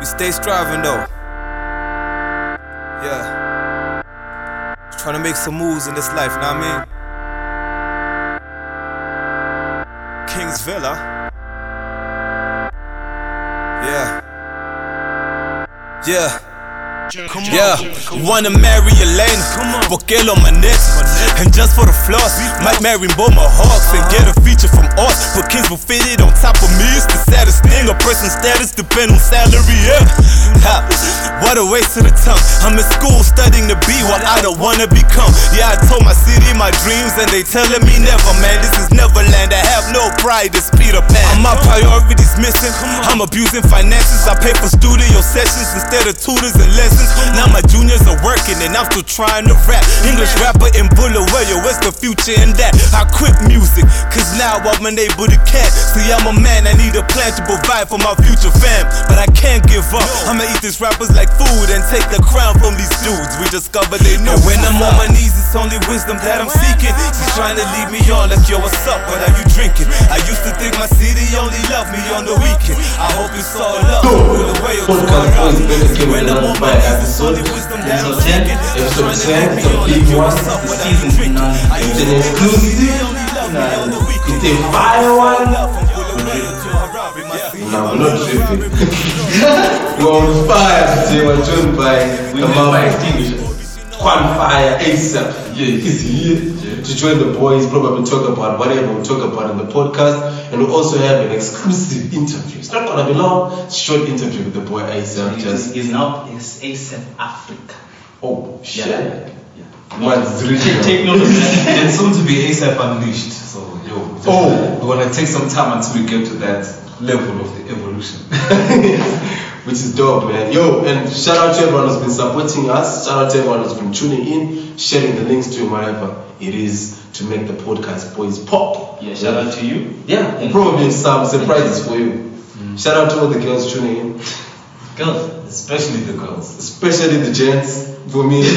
We stay striving though. Yeah. Just trying to make some moves in this life, you know what I mean? King's Villa. Yeah. Yeah. Yeah, wanna marry Elena, Bokelo on my neck. And just for the floss, might marry Boma Hawks and get a feature from us. But Kings will fit it on top of me. It's the saddest thing. A person's status depend on salary. Yeah, ha. what a waste of the time. I'm in school studying to be what I don't wanna become. Yeah, I told my city my dreams, and they telling me never, man. This is Neverland. I have no pride. It's Peter Pan. And my priorities missing. I'm abusing finances. I pay for studio sessions instead of tutors and lessons. Now my juniors are working and I'm still trying to rap. English rapper in Bulawayo, what's the future in that? I quit music, cause now I'm unable to catch. See, I'm a man, I need a plan to provide for my future fam. But I can't give up. I'ma eat these rappers like food and take the crown from these dudes. We discover they know. when I'm on my knees, it's only wisdom that I'm seeking. She's trying to lead me on, like, yo, what's up? What are you drinking? I used to think my city only loved me on the weekend. I hope it's all love. Bulawayo, when I'm on my knees, it's only wisdom that I'm seeking. Episode 10, the big one, the season. It's an exclusive. It's a fire one. No, we're not tripping. we're on fire today. We're joined by the Mama Extinguisher. Quan Fire ASAP. Yeah, he's here to join the boys, probably talk about whatever we talk about in the podcast. And we also have an exclusive interview. It's not gonna be long, short interview with the boy ASAP. Just is now is ASAP Africa. oh shit. Yeah. Man's Take, take note of that. and soon to be ASAP Unleashed. So, yo, just- Oh. we want to take some time until we get to that level of the evolution. Which is dope, man. Yo, and shout out to everyone who's been supporting us. Shout out to everyone who's been tuning in, sharing the links to whatever it is to make the podcast boys pop. Yeah, shout out to you. Yeah, and probably some surprises for you. Mm. Shout out to all the girls tuning in, Girls. Especially the girls. especially the gents for me.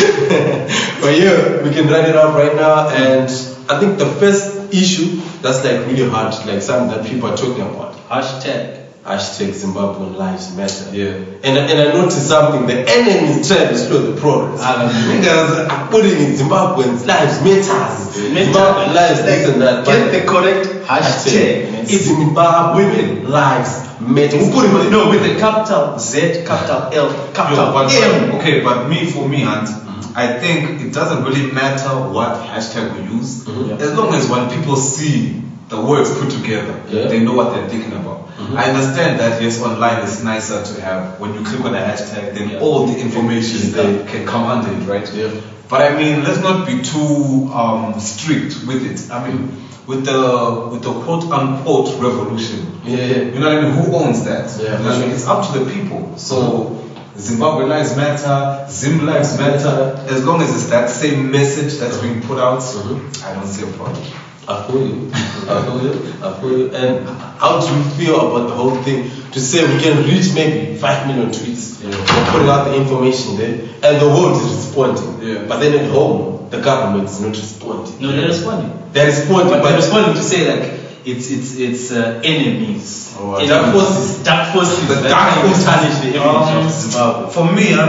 but yeah, we can write it up right now. And I think the first issue that's like really hard, like something that people are talking about. Hashtag. Hashtag Zimbabwean lives matter. Yeah. And, and I noticed something, the enemy is trying to slow the progress. Niggas are putting in Zimbabweans lives matters. Zimbabwean lives this and that. Get the correct hashtag. man. It's Zimbabwean lives matter. We put it no with the capital Z, capital L, Yo, capital but, M. okay, but me, for me, and I think it doesn't really matter what hashtag we use, Mhm. as long as when people see the words put together, Yeah. they know what they're thinking about. I understand that yes, online it's nicer to have when you click on a hashtag, then Yeah. all the information Yeah. can come under it, right? Yeah. But I mean, let's not be too um, strict with it. I mean, with the with the quote unquote revolution, Yeah, you know what I mean? Who owns that? Yeah, You know what I mean? sure. It's up to the people. So Zimbabwe lives matter, Zim lives matter. As long as it's that same message that's being put out, Mhm. I don't see a problem. I feel you. I feel you. I feel you. And how do you feel about the whole thing? To say we can reach maybe five million tweets Yeah. or putting out the information there, and the world is responding. Yeah. But then at home, the government is not responding. No, they're responding. They're responding, But but they're responding to say like it's it's it's uh, enemies. Oh, Enemies. dark forces. Dark forces. The that dark try to forces. tarnish the image Um, of Zimbabwe. For me, I,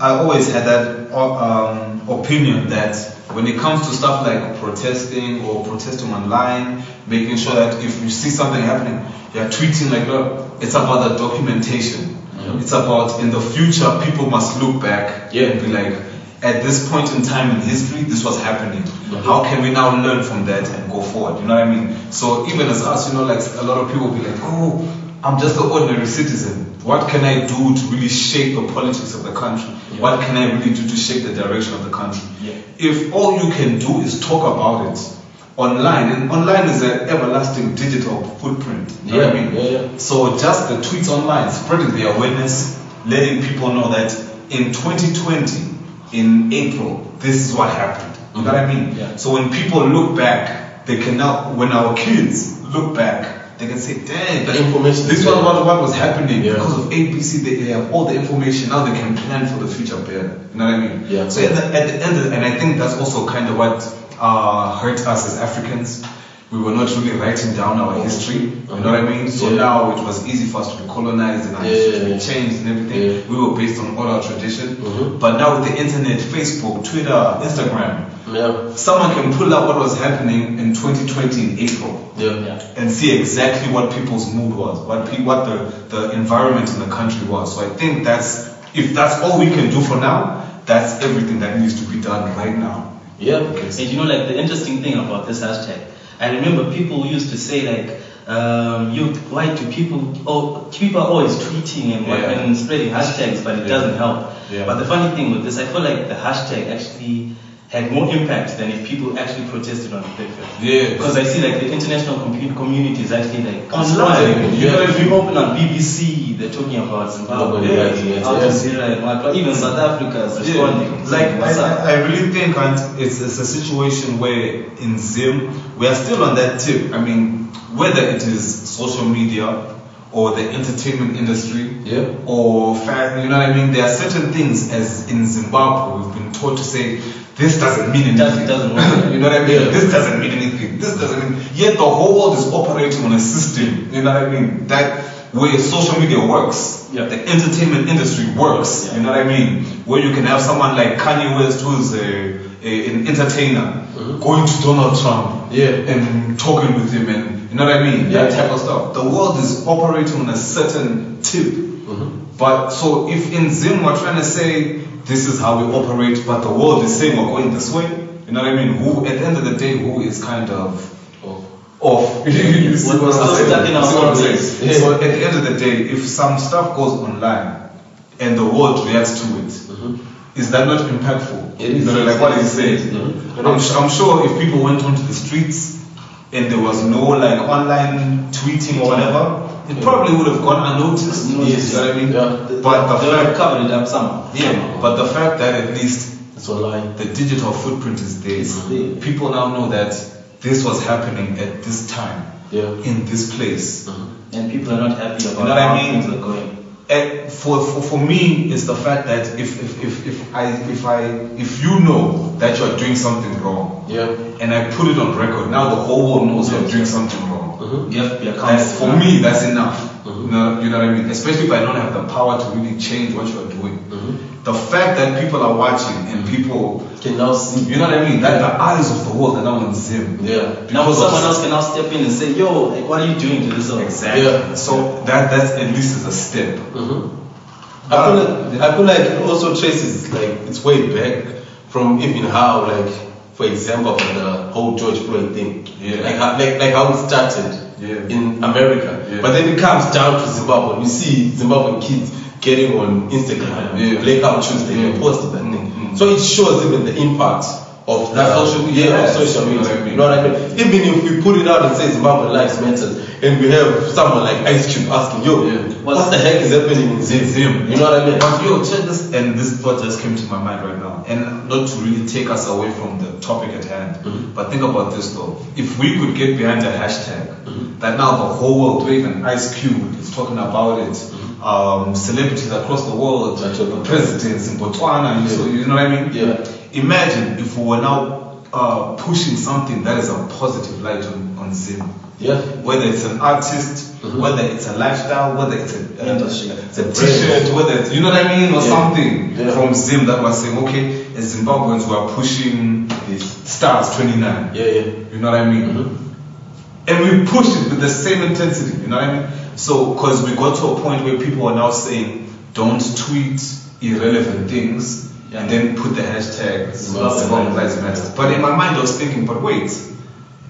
I always had that um, opinion that when it comes to stuff like protesting or protesting online, making sure that if you see something happening, you're tweeting like, look, it's about the documentation. It's about in the future, people must look back Yeah. and be like, at this point in time in history, this was happening. Mm-hmm. How can we now learn from that and go forward? You know what I mean? So even as us, you know, like a lot of people be like, oh, I'm just an ordinary citizen. What can I do to really shape the politics of the country? What can I really do to shape the direction of the country? Yeah. If all you can do is talk about it online, and online is an everlasting digital footprint. You know what I mean? yeah, yeah. So just the tweets online, spreading the awareness, letting people know that in 2020, in April, this is what happened. You know what I mm-hmm. mean? Yeah. So when people look back, they can now, when our kids look back, they can say, dang, The information This is was there." what, what was happening Yeah. because of ABC. They, they have all the information now. They can plan for the future better. You know what I mean? Yeah. So at the, at the end, of, and I think that's also kind of what uh, hurt us as Africans. we were not really writing down our history. You know what I mean? So Yeah. now it was easy for us to be colonized and our to Yeah. be changed and everything. We were based on all our tradition. Mhm. But now with the internet, Facebook, Twitter, Instagram, Yeah. someone can pull up what was happening in 2020 in April Yeah. Yeah. and see exactly what people's mood was, what pe- what the, the environment in the country was. So I think that's if that's all we can do for now, that's everything that needs to be done right now. Yeah. And you know, like the interesting thing about this hashtag, I remember people used to say like, um, you, why do people, oh, people are always tweeting and, Yeah. and spreading hashtags, but it Yeah. doesn't help. Yeah. But the funny thing with this, I feel like the hashtag actually had more impact than if people actually protested on the platform. Yeah. Because I see like the international compu- community is actually like Online, online. You know, if you open on BBC, they're talking about Zimbabwe, Yeah, yeah, yeah, Al. Jazeera, and what- even South Africa is responding. Like What's up? I, I really think Aunt, it's, it's a situation where in Zim we are still on that tip. I mean, whether it is social media or the entertainment industry Yeah. or fa- you know what I mean. There are certain things as in Zimbabwe we've been taught to say this doesn't mean anything. Doesn't- doesn't work. you know what I mean? Yeah. This doesn't mean anything. This doesn't mean. Yet the whole world is operating on a system. You know what I mean? That where social media works, Yeah. the entertainment industry works. You know what I mean? Where you can have someone like Kanye West, who's a, a an entertainer, going to Donald Trump, Mm-hmm. Yeah. and talking with him, and you know what I mean? That type of stuff. The world is operating on a certain tip. Mm-hmm. But so if in Zim we're trying to say this is how we operate, but the world is saying we're going this way, you know what I mean? Who at the end of the day, who is kind of off? You see what I'm still saying? our You see what I'm own saying? ways. Yeah. So at the end of the day, if some stuff goes online and the world reacts to it, is that not impactful? Mm-hmm. It is. You know, like what he's saying. Mhm. I'm, I'm sure if people went onto the streets and there was no like online tweeting or whatever, it probably would have gone unnoticed. Yes. You know what I mean? Yeah. But the they have fact, covered it up somehow. yeah, but the fact that at least It's online. the digital footprint is there, there. people now know that this was happening at this time, Yeah. in this place. Uh-huh. And people are not happy about You know what I how mean? things are going. And for, for, for me, it's the fact that if, if, if, if I if I if you know that you're doing something wrong, Yeah. and I put it on record, now the whole world knows you're doing something wrong. Mm-hmm. You have to be accountable. That's for me, that's enough. Mm-hmm. You, know, you know what I mean? Especially if I don't have the power to really change what you're doing. Mm-hmm. The fact that people are watching and people, Can now see. you know what I mean? That the eyes of the world are now on Zim. Yeah. Now someone else can now step in and say, yo, like, what are you doing to this? song?" Exactly. Yeah. So that that's at least is a step. Mm-hmm. Uh, I feel like I feel like it also traces like its way back from even how like for example for the whole George Floyd thing. Yeah. Like how, like like how it started Yeah. in America. Yeah. But then it comes down to Zimbabwe. You see Zimbabwean kids getting on Instagram, Yeah. Blackout Tuesday, Yeah. and posting that thing. Mhm. So it shows even the impact of That the- social media Yeah, of social media. what I mean? You know what I mean? Even if we put it out and say Zimbabwe lives matters, and we have someone like Ice Cube asking, yo, Yeah. what the heck is happening in Zim? Zim. You know what I mean? But yo, check this, and this thought just came to my mind right now, and not to really take us away from the topic at hand, mm-hmm. but think about this though. If we could get behind the hashtag, mm-hmm. that now the whole world, even Ice Cube is talking about it, mm-hmm. um, celebrities across the world, Chaka. presidents in Botswana, you, so, you know what I mean? Yeah. Imagine if we were now uh, pushing something that is a positive light on, on Zim Yeah. whether it's an artist, Mhm. whether it's a lifestyle, whether it's a, a, Industry. it's a t-shirt, whether it's, you know what I mean, or Yeah. something Yeah. from Zim that was saying, okay, as Zimbabweans we are pushing This. stars 29. Yeah, yeah. You know what I mean? Mhm. And we pushed it with the same intensity, you know what I mean? So, because we got to a point where people are now saying, don't tweet irrelevant things and then put the hashtag Zimbabwe Lives Matter. But in my mind, I was thinking, but wait,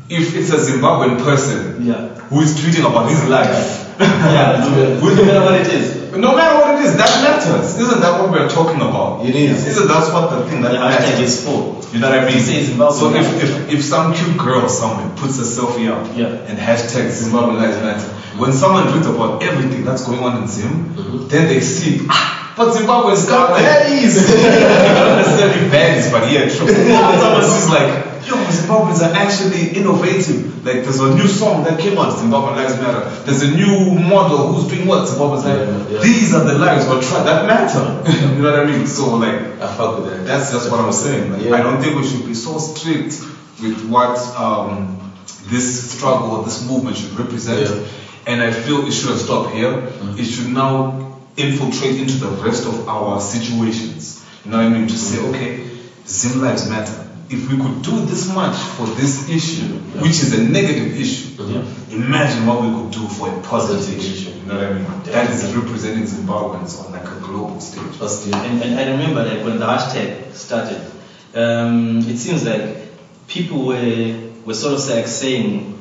if it's a Zimbabwean person Yeah. who is tweeting about his life, Yeah, no, matter what it is. no matter what it is, that matters. Isn't that what we're talking about? It is. Isn't that what the thing that The hashtag matters? is full. You know what I mean? You say Zimbabwe so if, if, if some cute girl somewhere puts a selfie up Yeah. and hashtag Zimbabwe Lives Matter, when someone reads about everything that's going on in Zim, Mm-hmm. then they see, ah, but Zimbabwe is got baddies. Not necessarily baddies, but yeah, true. someone sees like, yo, Zimbabweans are actually innovative. Like there's a new song that came out, Zimbabwe Lives Matter. There's a new model who's doing what, Zimbabwe Lives Yeah, yeah. These are the lives we're trying, that matter. you know what I mean? So like, I fuck with that. that's just what I'm saying. Like, Yeah. I don't think we should be so strict with what um, this struggle, this movement should represent. Yeah. And I feel it shouldn't stop here. Mm-hmm. It should now infiltrate into the rest of our situations. You know what I mean? To say, okay, Zim lives matter. If we could do this much for this issue, which is a negative issue, imagine what we could do for a positive issue. You know what I mean? That is representing Zimbabweans on like a global stage. And, and I remember like when the hashtag started, um, it seems like people were were sort of like saying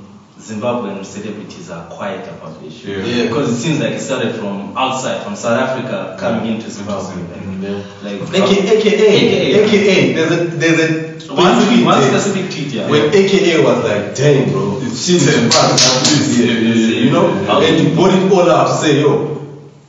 Zimbabwean celebrities are quiet about the issue. Yeah. Yeah. Because it seems like it started from outside, from South Africa, coming into Zimbabwe. Mm-hmm. Like, AKA, like AKA, AKA, there's a, there's a one specific tweet, one specific tweet, yeah. When AKA was like, dang bro, it's shit Damn. is bad at this, Yeah, yeah, yeah, you know? yeah. And you brought it all out to say, yo,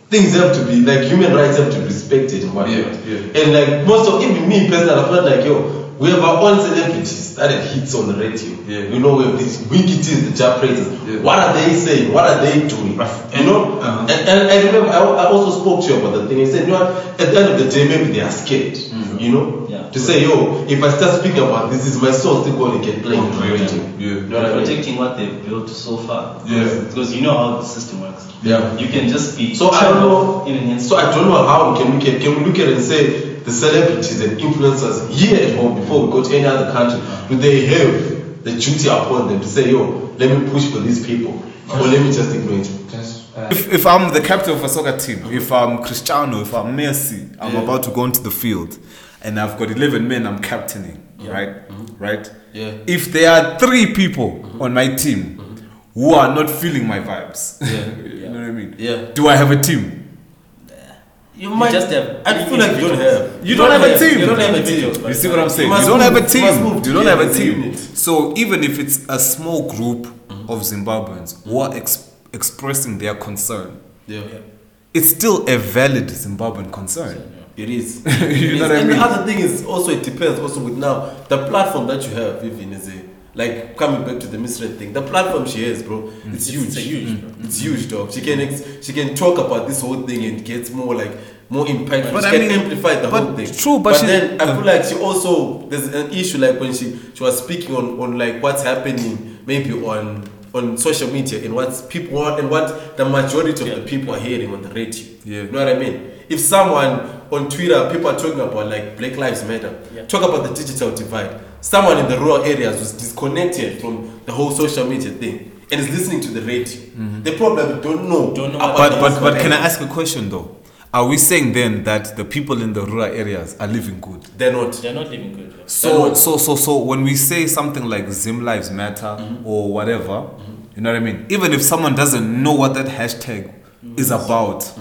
things have to be, like human rights have to be respected and whatnot. Yeah, yeah. And like most of, even me personally, I felt like, yo, we have our own celebrities that it hits on the radio. Yeah. You know, we have these wikities, the job praises. Yeah. What are they saying? What are they doing? You know? Uh-huh. And, and I remember, I, I also spoke to you about the thing. He said, you know at the end of the day, maybe they are scared. You know? Yeah. To say, yo, if I start speaking about this, is my song still going to get played on the radio? Yeah. You know what I protecting what they've built so far. Yeah. Because you know how the system works. Yeah. You can just be So I don't know. in an. So I don't know how can we can, can we look at it and say the celebrities and influencers here at home before we go to any other country, do they have the duty upon them to say, yo, let me push for these people, or let me just ignore it? Uh, if, if I'm the captain of a soccer team, if I'm Cristiano, if I'm Messi, I'm Yeah. about to go into the field, and I've got 11 men I'm captaining, right? Mm-hmm. Right? Yeah. If there are three people mm-hmm. on my team mm-hmm. who are not feeling my vibes, you know what I mean? Yeah. Do I have a team? You might- just have I feel like you don't have. You don't have a team. You don't have a team. You see what I'm saying? must You don't have a move- you team. You don't have a together as a team. unit. So even if it's a small group of Zimbabweans who are ex- expressing their concern, Yeah. it's still a valid Zimbabwean concern. It is. You It know is. what I and mean? the other thing is also it depends also with now the platform that you have, even is a like coming back to the Miss Red thing. The platform she has, bro, mm. it's huge. It's a huge, bro. It's huge, dog. She can ex- she can talk about this whole thing and get more like more impact. But she I can mean- amplify the but whole thing. true, but she- then I uh. feel like she also there's an issue like when she she was speaking on on like what's happening maybe on on social media and what people want and what the majority of the people are hearing on the radio. Yeah. You know what I mean? If someone on Twitter, people are talking about like Black Lives Matter, Yeah. talk about the digital divide. Someone in the rural areas was disconnected from the whole social media thing and is listening to the radio. Mm-hmm. They probably don't know. Don't know about what But but but can I ask a question though? Are we saying then that the people in the rural areas are living good? They're not. They're not living good. So so so so when we say something like Zim Lives Matter or whatever, you know what I mean? Even if someone doesn't know what that hashtag is about,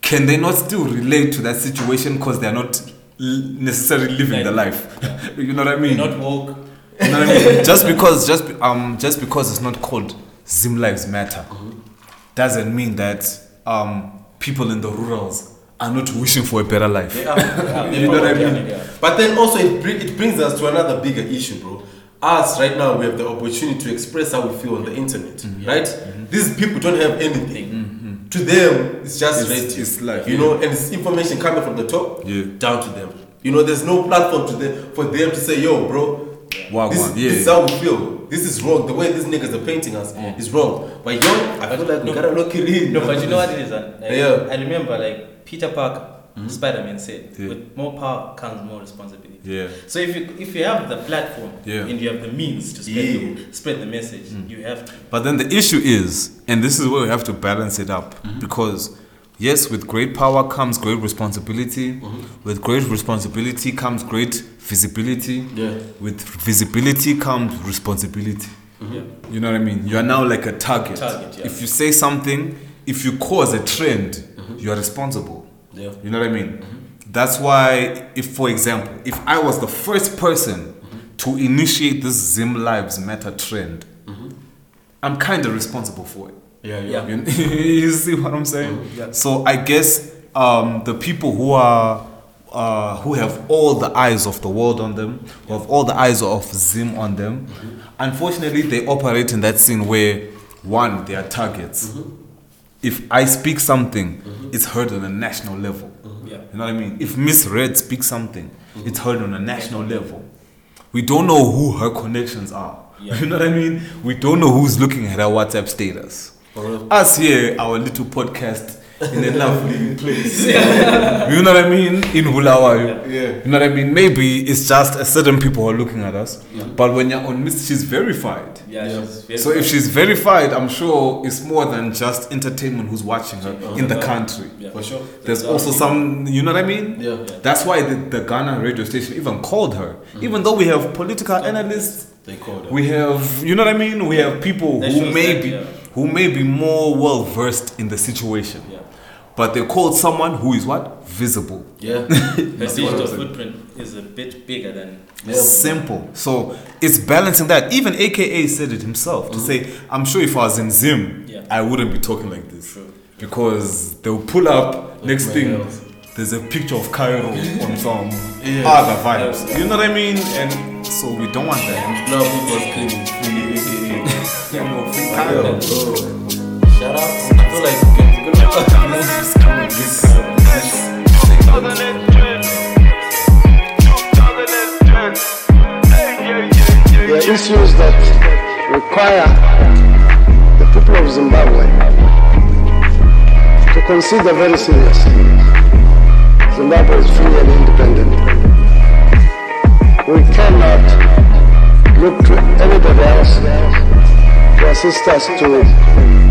can they not still relate to that situation because they're not l- necessarily living the life? you know what I mean? They're not woke. You know what I mean? just because just be- um just because it's not called Zim Lives Matter doesn't mean that um people in the rurals are not wishing for a better life. They are. They You know what I mean? are. But then also it, bring, it brings us to another bigger issue, bro. Us right now, we have the opportunity to express how we feel on the internet, Mm-hmm. right? These people don't have anything. To them, it's just It's- it's like- you know, and it's information coming from the top Yeah. down to them. You know, there's no platform to them for them to say, "Yo, bro, Wagwan, this, yeah. this is how we feel. This is wrong. The way these niggas are painting us is wrong." But yo, I feel like we No. gotta look it in. No, but you know what it is? uh, Like, Yeah. I remember like Peter Parker, mm-hmm. Spider-Man said, Yeah. with more power comes more responsibility. Yeah. So if you if you have the platform Yeah. and you have the means to spread, Yeah. the, spread the message, mm. you have to. But then the issue is, and this is where we have to balance it up, mm-hmm. because yes, with great power comes great responsibility. Mm-hmm. With great responsibility comes great visibility. Yeah. With visibility comes responsibility. Mm-hmm. Yeah. You know what I mean? You are now like a target. Target, yeah. If you say something, if you cause a trend, mm-hmm. you are responsible. Yeah. You know what I mean? Mm-hmm. That's why, if for example, if I was the first person to initiate this Zim Lives Matter trend, I'm kind of responsible for it. Yeah, Yeah. You, you see what I'm saying? Yeah. So I guess um, the people who are uh, who have all the eyes of the world on them, who have all the eyes of Zim on them, unfortunately they operate in that scene where one they are targets. Mm-hmm. If I speak something, mm-hmm. it's heard on a national level. Mm-hmm. Yeah. You know what I mean? If Miss Red speaks something, it's heard on a national level. We don't know who her connections are. You know what I mean? We don't know who's looking at her WhatsApp status. Us here, our little podcast in a lovely place. you know what I mean? In Bulawayo. Yeah. You know what I mean? Maybe it's just a certain people who are looking at us. But when you're on Miss, she's verified. Yeah, she's very So if she's verified, I'm sure it's more than just entertainment who's watching her in the country. Yeah. For sure. There's also some, you know what I mean? Yeah. That's why the, the Ghana radio station even called her. Mm. Even though we have political analysts, They called her. we have, you know what I mean? We have people That who shows may be yeah. who may be more well versed in the situation. Yeah. But they called someone who is what? Visible. Yeah. Her digital footprint is a bit bigger than. Simple. So it's balancing that. Even AKA said it himself to say, I'm sure if I was in Zim, Yeah. I wouldn't be talking like this. True. Because they'll pull up, next thing, nails. there's a picture of Kairo on some Yeah. other vibes. You know what I mean? And so we don't want that. Now people are screaming free AKA. Yeah, no, free Kairo. Shut up. I feel like are issues that require the people of Zimbabwe to consider very seriously. Zimbabwe is free and independent. We cannot look to anybody else to assist us to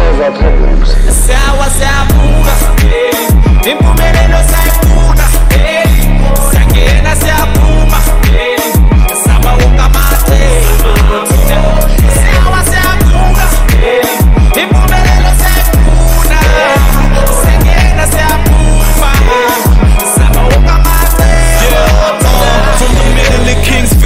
solve our problems. Sawa siyabuka eh. impumelelo sayifuna eh. siyangena siyaphuma eh. sama wonke amacebo Sawa siyabuka impumelelo sayifuna siyangena siyaphuma sama wonke amacebo From the middle of Kingsville's the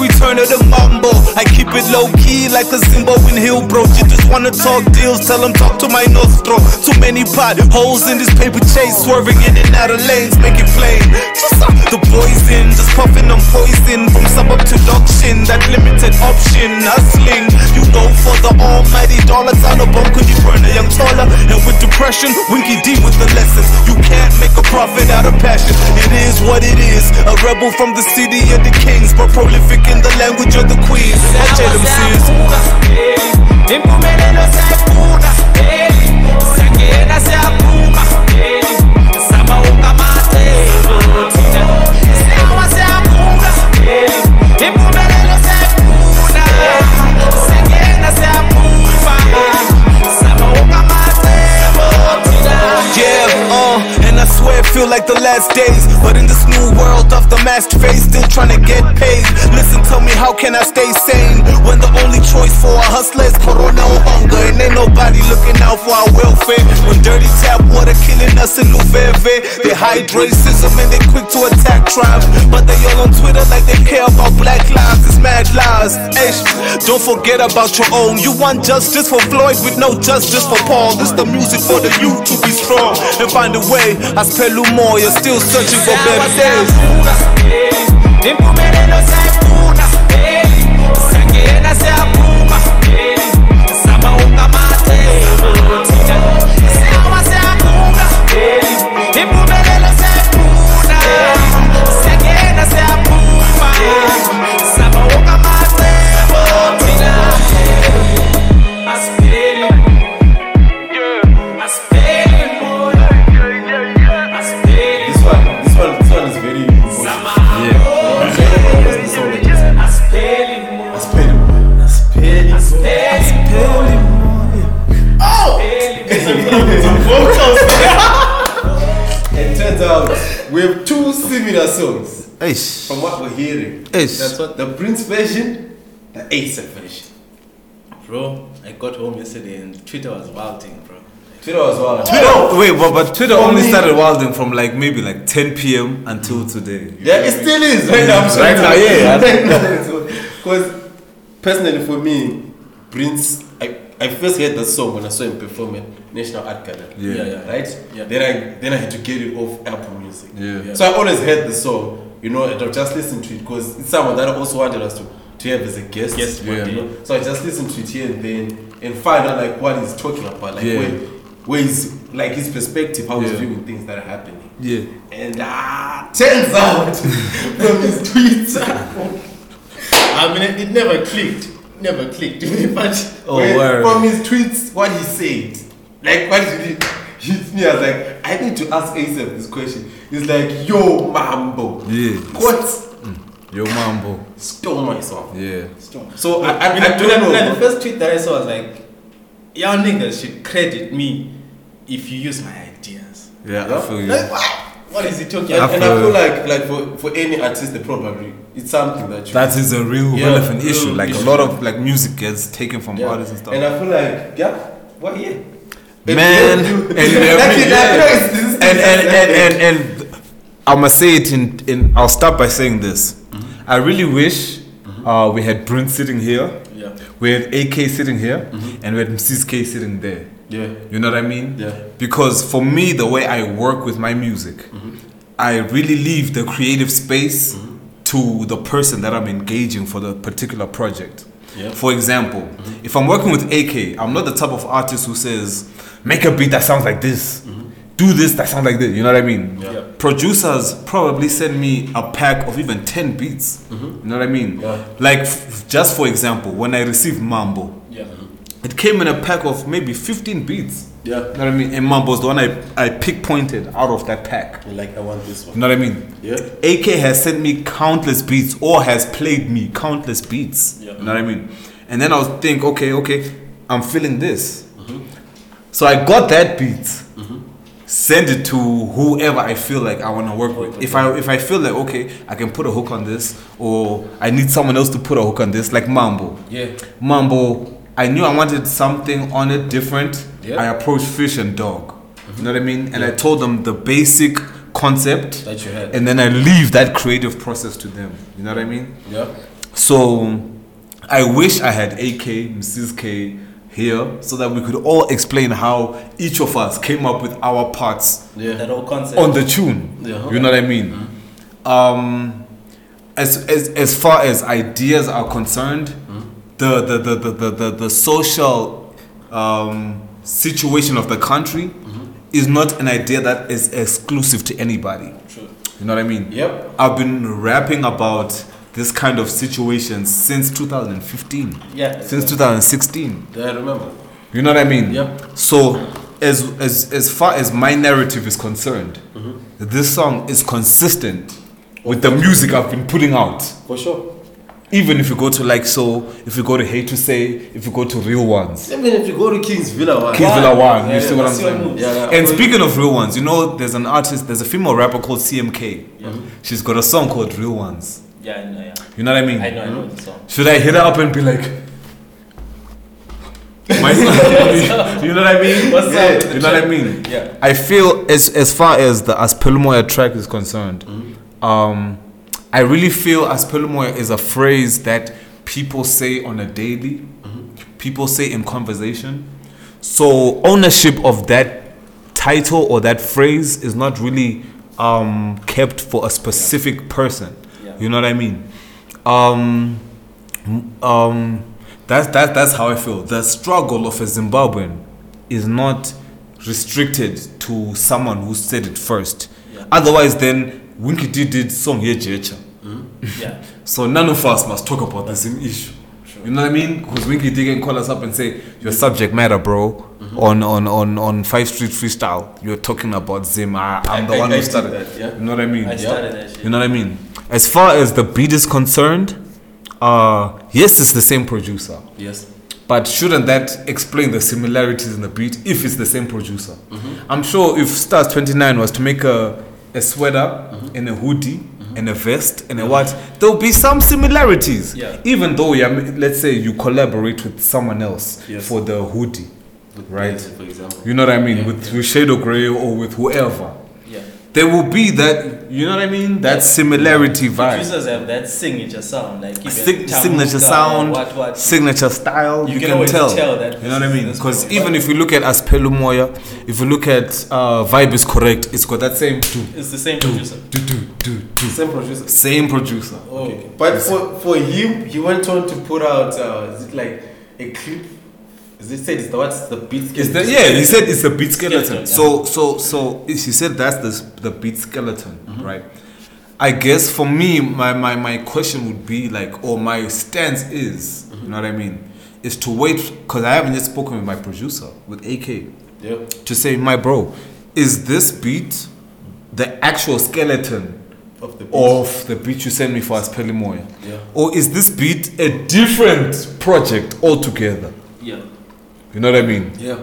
return of the mumbo. I keep it low key like a Zimbo in Hill, bro. You just wanna talk deals, tell them talk to my nostro. Too many pot holes in this paper chase, swerving in and out of lanes, make it plain. Just the poison, just puffing on poison from suburb to auction. That limited option, hustling. You go for the almighty dollar sign of could you burn a young taller? And with depression, winky deep with the lessons. You can't make a profit out of passion. It is what it is. A rebel from the city of the kings, but prolific in the language of the queen. Impumelelo siyafuna, eh, siyangena siyaphuma, I swear it feel like the last days. But in this new world of the masked face, still trying to get paid. Listen, tell me, how can I stay sane when the only choice for a hustler is corona or hunger? And ain't nobody looking out for our welfare. When dirty tap water killing us in Luveve, they hide racism and they quick to attack tribes. But they all on Twitter like they care about black lives. It's mad lies. Ish, don't forget about your own. You want justice for Floyd with no justice for Paul. This the music for the youth to be strong and find a way. I spell you're still searching for better days. Two similar songs Eish. from what we're hearing. Eish. That's what the Prince version, the ASAP version. Bro, I got home yesterday and Twitter was wilding, bro. Twitter was wild. Twitter, wait, but, but Twitter only started wilding from like maybe like 10 p.m. until today. Yeah, it still is right now. I'm Right now, yeah. Because personally, for me, Prince, I, I first heard the song when I saw him perform at National Art Gallery. Yeah. Yeah, yeah. Right. Yeah. Then I then I had to get it off Apple Music. Yeah. yeah. So I always heard the song, you know, and I just listened to it because it's someone that I also wanted us to, to have as a guest. Yes, Yeah. You know? So I just listened to it here and then and find out like what he's talking about, like Yeah. where, where he's like his perspective, how he's viewing things that are happening. Yeah. And ah, turns out from his tweets, I mean, it, it never clicked. Never clicked. but Oh, from his tweets, what he said, like what he did, hits me. I was like, I need to ask ASAP this question. He's like, Yo, Mambo, Yeah. what mm. Yo, Mambo. stole my song? Yeah. So I, I, I, mean, don't like, know. like, the first tweet that I saw was like, y'all niggas should credit me if you use my ideas. Yeah, I feel you. Like, what? What is he talking about? and I feel- feel like, like for, for any artist, they probably it's something that you That is a real Yeah, relevant real issue. Like issue. a lot of like music gets taken from Yeah. artists and stuff. And I feel like, yeah, what, yeah. Man, And, and, and, and, and, and, I must say it in, in I'll start by saying this. I really wish uh, we had Brent sitting here, Yeah. we had AK sitting here, Mhm. and we had Mrs. K sitting there. Yeah. You know what I mean? Yeah. Because for me, the way I work with my music, I really leave the creative space to the person that I'm engaging for the particular project. Yeah. For example, mm-hmm. if I'm working with AK, I'm not the type of artist who says, make a beat that sounds like this, mm-hmm. do this that sounds like this. You know what I mean? Yeah. Producers probably send me a pack of even 10 beats. Mm-hmm. You know what I mean? Yeah. Like, f- just for example, when I received Mambo, Yeah. it came in a pack of maybe 15 beats. Yeah. You know what I mean? And Mambo's the one I, I pick pointed out of that pack. Like, I want this one. You know what I mean? Yeah. AK has sent me countless beats or has played me countless beats. Yeah. You know what I mean? And then I was think, okay, okay, I'm feeling this. Mm-hmm. So I got that beat, send it to whoever I feel like I want to work with. If I if I feel like okay, I can put a hook on this, or I need someone else to put a hook on this, like Mambo. Yeah. Mambo, I knew I wanted something on it different. Yeah. I approached Fish and Dog. You know what I mean? And I told them the basic concept. That you had. And then I leave that creative process to them. You know what I mean? Yeah. So I wish I had AK, Mrs. K here so that we could all explain how each of us came up with our parts Yeah. That whole concept. on the tune. Yeah. You know what I mean? Um, as, as as far as ideas are concerned, the, the, the, the, the, the, the social um, situation of the country is not an idea that is exclusive to anybody. You know what I mean? Yep. I've been rapping about this kind of situation since 2015. Yeah. Since 2016. Yeah, I remember. You know what I mean? Yep. So, as as as far as my narrative is concerned, Mm-hmm. this song is consistent with the music I've been putting out. For sure. Even if you go to like so, if you go to Hate to Say, if you go to Real Ones, Even if you go to King's Villa, one. Kings Villa One, Yeah, you see yeah, what I'm saying? Yeah, yeah. And speaking of Real Ones, you know, there's an artist, there's a female rapper called CMK. She's got a song called Real Ones. Yeah, I know, yeah. You know what I mean? I know, I know the song. Should I hit her up and be like, My, you know what I mean? What's yeah, up with You know what I mean? Yeah. I feel as as far as the Aspelumoya track is concerned, um, I really feel Aspelumoya is a phrase that people say on a daily, people say in conversation. So ownership of that title or that phrase is not really um, kept for a specific person. Yeah. You know what I mean? Um, um, that's that, that's how I feel. The struggle of a Zimbabwean is not restricted to someone who said it first. Otherwise, then Winky D did song here, Jecha. Mm-hmm. Yeah. So none of us must talk about the same issue. You know what I mean? Because Winky D can call us up and say, "Your subject matter, bro." Mm-hmm. On, on on on Five Street Freestyle, you're talking about Zim. I, I'm the I- one I who started. that, yeah. You know what I mean? I started that shit. You know what I mean? As far as the beat is concerned, uh, yes, it's the same producer. Yes. But shouldn't that explain the similarities in the beat if it's the same producer? Mm-hmm. I'm sure if Stars 29 was to make a, a sweater mm-hmm. and a hoodie mm-hmm. and a vest and a what, there'll be some similarities. Yeah. Even though, yeah, let's say you collaborate with someone else Yes. for the hoodie, right? Yes, for example. You know what I mean? with, with Shade of Grey or with whoever. Yeah. There will be that, you know what I mean? That similarity vibe. Producers have that signature sound, like even Sig- signature sound, what, what. signature style. You You, can can, always tell. tell that you know what I mean? Because even if you look at Aspelu Moya, if you look at uh, Vibe is correct, it's got that same do, It's the same producer. do, do, do, do. Same producer. Same producer. Okay. But for, for him, he went on to put out, uh, is it like a clip? Is it said it's the what's the beat? That yeah? He said it's the beat skeleton. Skeleton, yeah. So so so he said that's the the beat skeleton, Mm-hmm. right? I guess for me, my, my, my question would be like, or my stance is, you know what I mean, is to wait because I haven't yet spoken with my producer with AK Yeah. to say, my bro, is this beat the actual skeleton Of the beat. of the beat you sent me for Aspeli Moya? Yeah. Or is this beat a different project altogether? Yeah. You know what I mean? Yeah.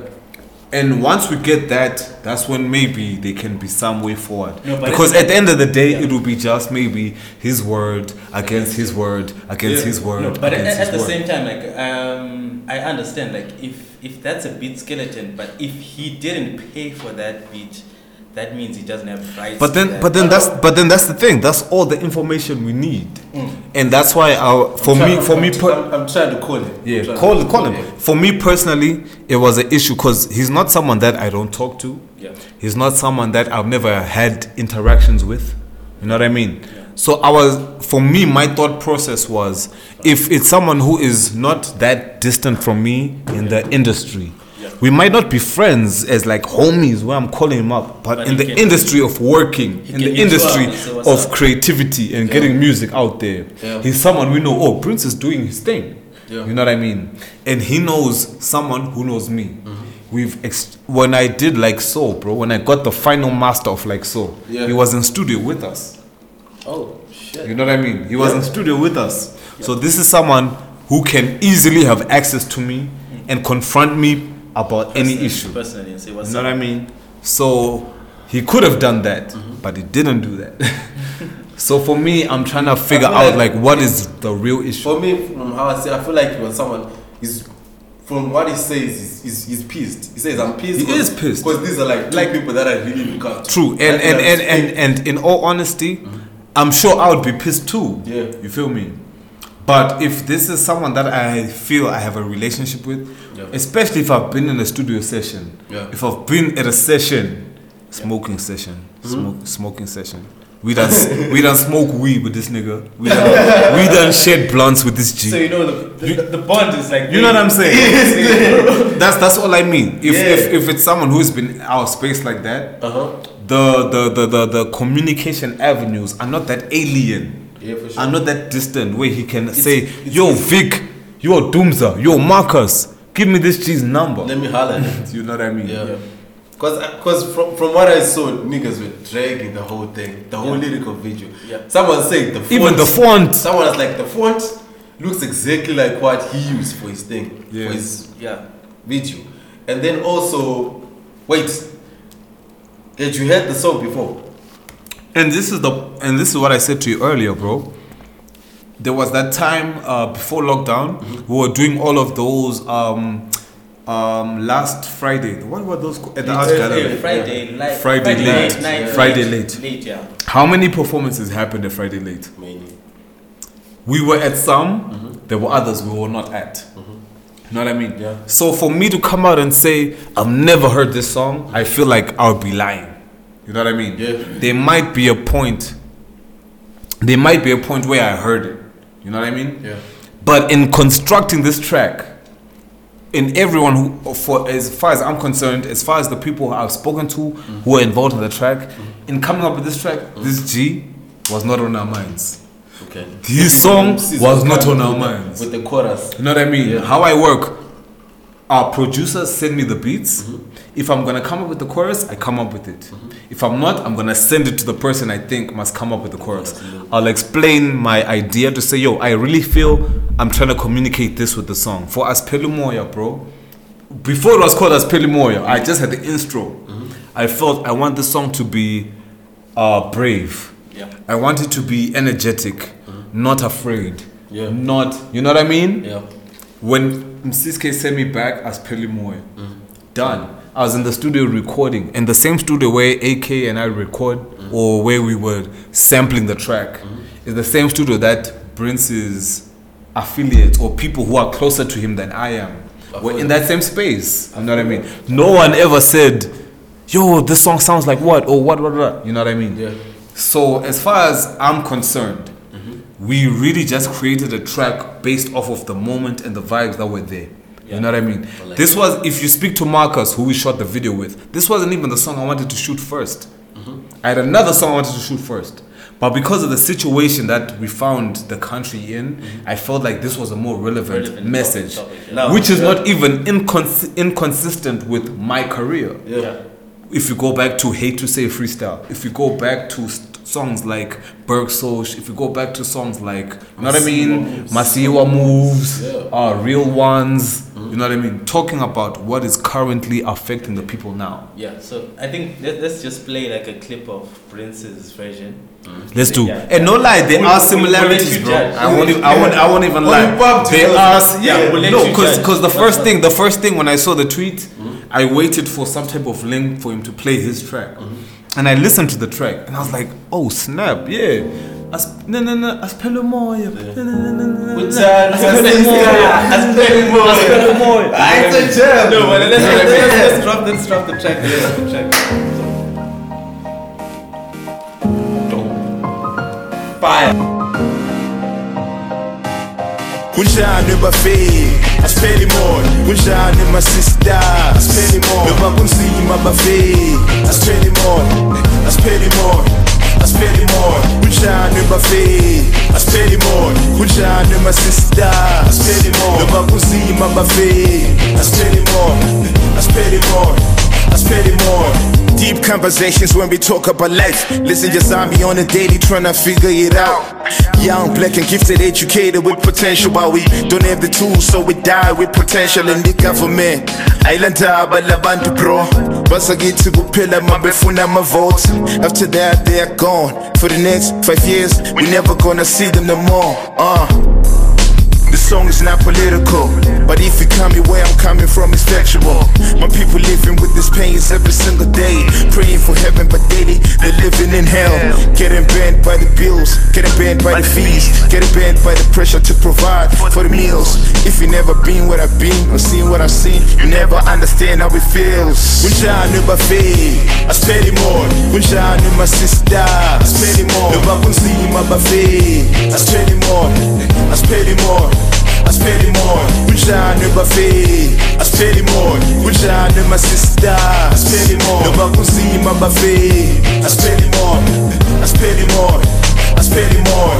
And once we get that, that's when maybe there can be some way forward. No, because at the end of the day, it will be just maybe his word against his word against Yeah. his word. No, but at, at the word. same time, like um, I understand, like if if that's a beat skeleton, but if he didn't pay for that beat, that means he doesn't have rights. But to then, that. but then that's but then that's the thing. That's all the information we need, Mm. and that's why our for me I'm for me per, I'm, I'm trying to call him. Yeah, trying call call him. him. For me personally, it was an issue because he's not someone that I don't talk to. Yeah. He's not someone that I've never had interactions with. You know what I mean? Yeah. So I was for me, my thought process was if it's someone who is not that distant from me in the industry. We might not be friends as like homies where I'm calling him up, but, But in the can- industry of working, in the up industry "What's of up?" creativity and getting music out there, Yeah. he's someone we know. Oh, Prince is doing his thing. Yeah. You know what I mean? And he knows someone who knows me. Mm-hmm. We've ex- when I did like so, bro. When I got the final master of like so, Yeah. he was in studio with us. Oh shit. You know what I mean? He was Yeah. in studio with us. So this is someone who can easily have access to me and confront me about any issue. personally and say what's You know up. what I mean? So he could have done that, Mm-hmm. but he didn't do that. so for me, I'm trying to figure out like- like what is the real issue. For me, from how I say, I feel like when someone is, from what he says, he's, he's, he's pissed. He says, "I'm pissed." He is pissed. because these are like Like- people that I really look up. True, and Like, and, and, and and in all honesty, I'm sure I would be pissed too. Yeah. you feel me? But if this is someone that I feel I have a relationship with, Yeah. especially if I've been in a studio session, Yeah. if I've been at a session, smoking session, Mm-hmm. smoke, smoking session. We done we done smoke weed with this nigga. We done, we done shed blunts with this G. So you know the, the, the bond is like You know what I'm saying? that's that's all I mean. If, Yeah. if if it's someone who's been in our space like that, Uh-huh. the, the, the, the, the communication avenues are not that alien. Yeah, for sure. Are not that distant where he can say, Yo, Vic, yo, Doomza, yo, Marcus, give me this G's number. Let me holler. at him. you know what I mean? Yeah. Cause, cause from, from what I saw, niggas were dragging the whole thing, the whole lyrical video. Yeah. Someone said the font, Even the font. Someone was like the font looks exactly like what he used for his thing, Yeah. for his Yeah. video. And then also, wait, had you heard the song before? And this is the and this is what I said to you earlier, bro. There was that time uh, before lockdown, Mm-hmm. we were doing all of those um, um, last Friday. What were those at the art Late- gallery? late- Friday, Yeah. light, Friday late. night, night, Friday late, late. late, yeah. How many performances happened at Friday late? Many. We were at some, there were others we were not at. You know what I mean? Yeah. So for me to come out and say I've never heard this song, I feel like I'll be lying. You know what I mean? Yeah. There might be a point. There might be a point where I heard it. You know what I mean? Yeah. But in constructing this track, in everyone who, for as far as I'm concerned, as far as the people I've spoken to mm. who are involved in the track, mm. in coming up with this track, mm. this G was not on our minds. Okay. His song was not on our minds. With the chorus. You know what I mean? Yeah. How I work. Our producers send me the beats. Mm-hmm. If I'm gonna come up with the chorus, I come up with it. If I'm not, I'm gonna send it to the person I think must come up with the chorus. I'll explain my idea to say, yo, I really feel I'm trying to communicate this with the song. For Aspelu Moya, bro. Before it was called Aspelu Moya, I just had the intro. Mm-hmm. I felt I want this song to be uh, brave. Yeah. I want it to be energetic, not afraid. Mm-hmm. Yeah. Not, you know what I mean? Yeah. When Msiske sent me back as Peli Moy, done. I was in the studio recording, in the same studio where AK and I record, or where we were sampling the track. It's the same studio that Prince's affiliates or people who are closer to him than I am were in that same space. You know what I mean? No one ever said, "Yo, this song sounds like what?" or "What, what, what?" You know what I mean? Yeah. So as far as I'm concerned, we really just created a track based off of the moment and the vibes that were there. You know what I mean? this was if you speak to Marcus, who we shot the video with, this wasn't even the song I wanted to shoot 1st I had another song I wanted to shoot first. But because of the situation that we found the country in, I felt like this was a more relevant, Relevant message, topic, yeah. Which is yeah. not even incons- inconsistent with my career. Yeah. If you go back to Hate to Say Freestyle, if you go back to st- songs like Berg Soch, if you go back to songs like, you know what I mean? Masiwa Moves, Yeah. uh, Real Ones, you know what I mean? Talking about what is currently affecting the people now. Yeah, so I think let, let's just play like a clip of Prince's version. Mm-hmm. Let's do. Yeah. And no lie, there We'll- are we'll- we'll similarities, bro. judge. I won't. Even, I won't. I won't even lie. you bumped There are. Yeah, Yeah, we'll no, because because the first thing, the first thing when I saw the tweet, mm-hmm. I waited for some type of link for him to play his track, mm-hmm. and I listened to the track, and I was like, oh snap, yeah. As, no, no, no, as pelo moya. No, no, no, no, no, no. Which one? As pelo moya. As pelo moya. As pelo moya. Ah, it's a jam. No, but let's, let's, let's, let's drop let's drop the track. Let's drop the track. Fire. kunjani bafeki asipheleli moya kunjani masista asipheleli moya noma kunzima bafeki asipheleli moya asipheleli moya asipheleli moya kunjani bafeki asipheleli moya kunjani masista asipheleli moya noma kunzima bafeki asipheleli moya asipheleli moya asipheleli moya Deep conversations when we talk about life. Listen, just I'm me on a daily trying to figure it out. Young, black, and gifted, educated with potential, but we don't have the tools, so we die with potential in the government. Island abantu bro. Basagithi kuphela mabefuna my votes. After that, they are gone. For the next five years, we never gonna see them no more. Uh. The song is not political, but if you coming where I'm coming from, it's factual. My people living with this pain every single day, praying for heaven, but daily they're living in hell. Getting banned by the bills, getting banned by the fees, getting banned by the pressure to provide for the meals. If you never been where I've been or seen what I've seen, you never understand how it feels. When shall I buffet? I spend it more. When shall I my sister? I spend it more. No, I see Kunjani bafeki, asipheleli moya. Kunjani masista, asipheleli moya. Noma kunzima bafeki, asipheleli moya. Asipheleli moya. asipheleli moya kunjani bafeki asipheleli moya kunjani masista asipheleli moya noma kunzima bafeki asipheleli moya asipheleli moya asipheleli moya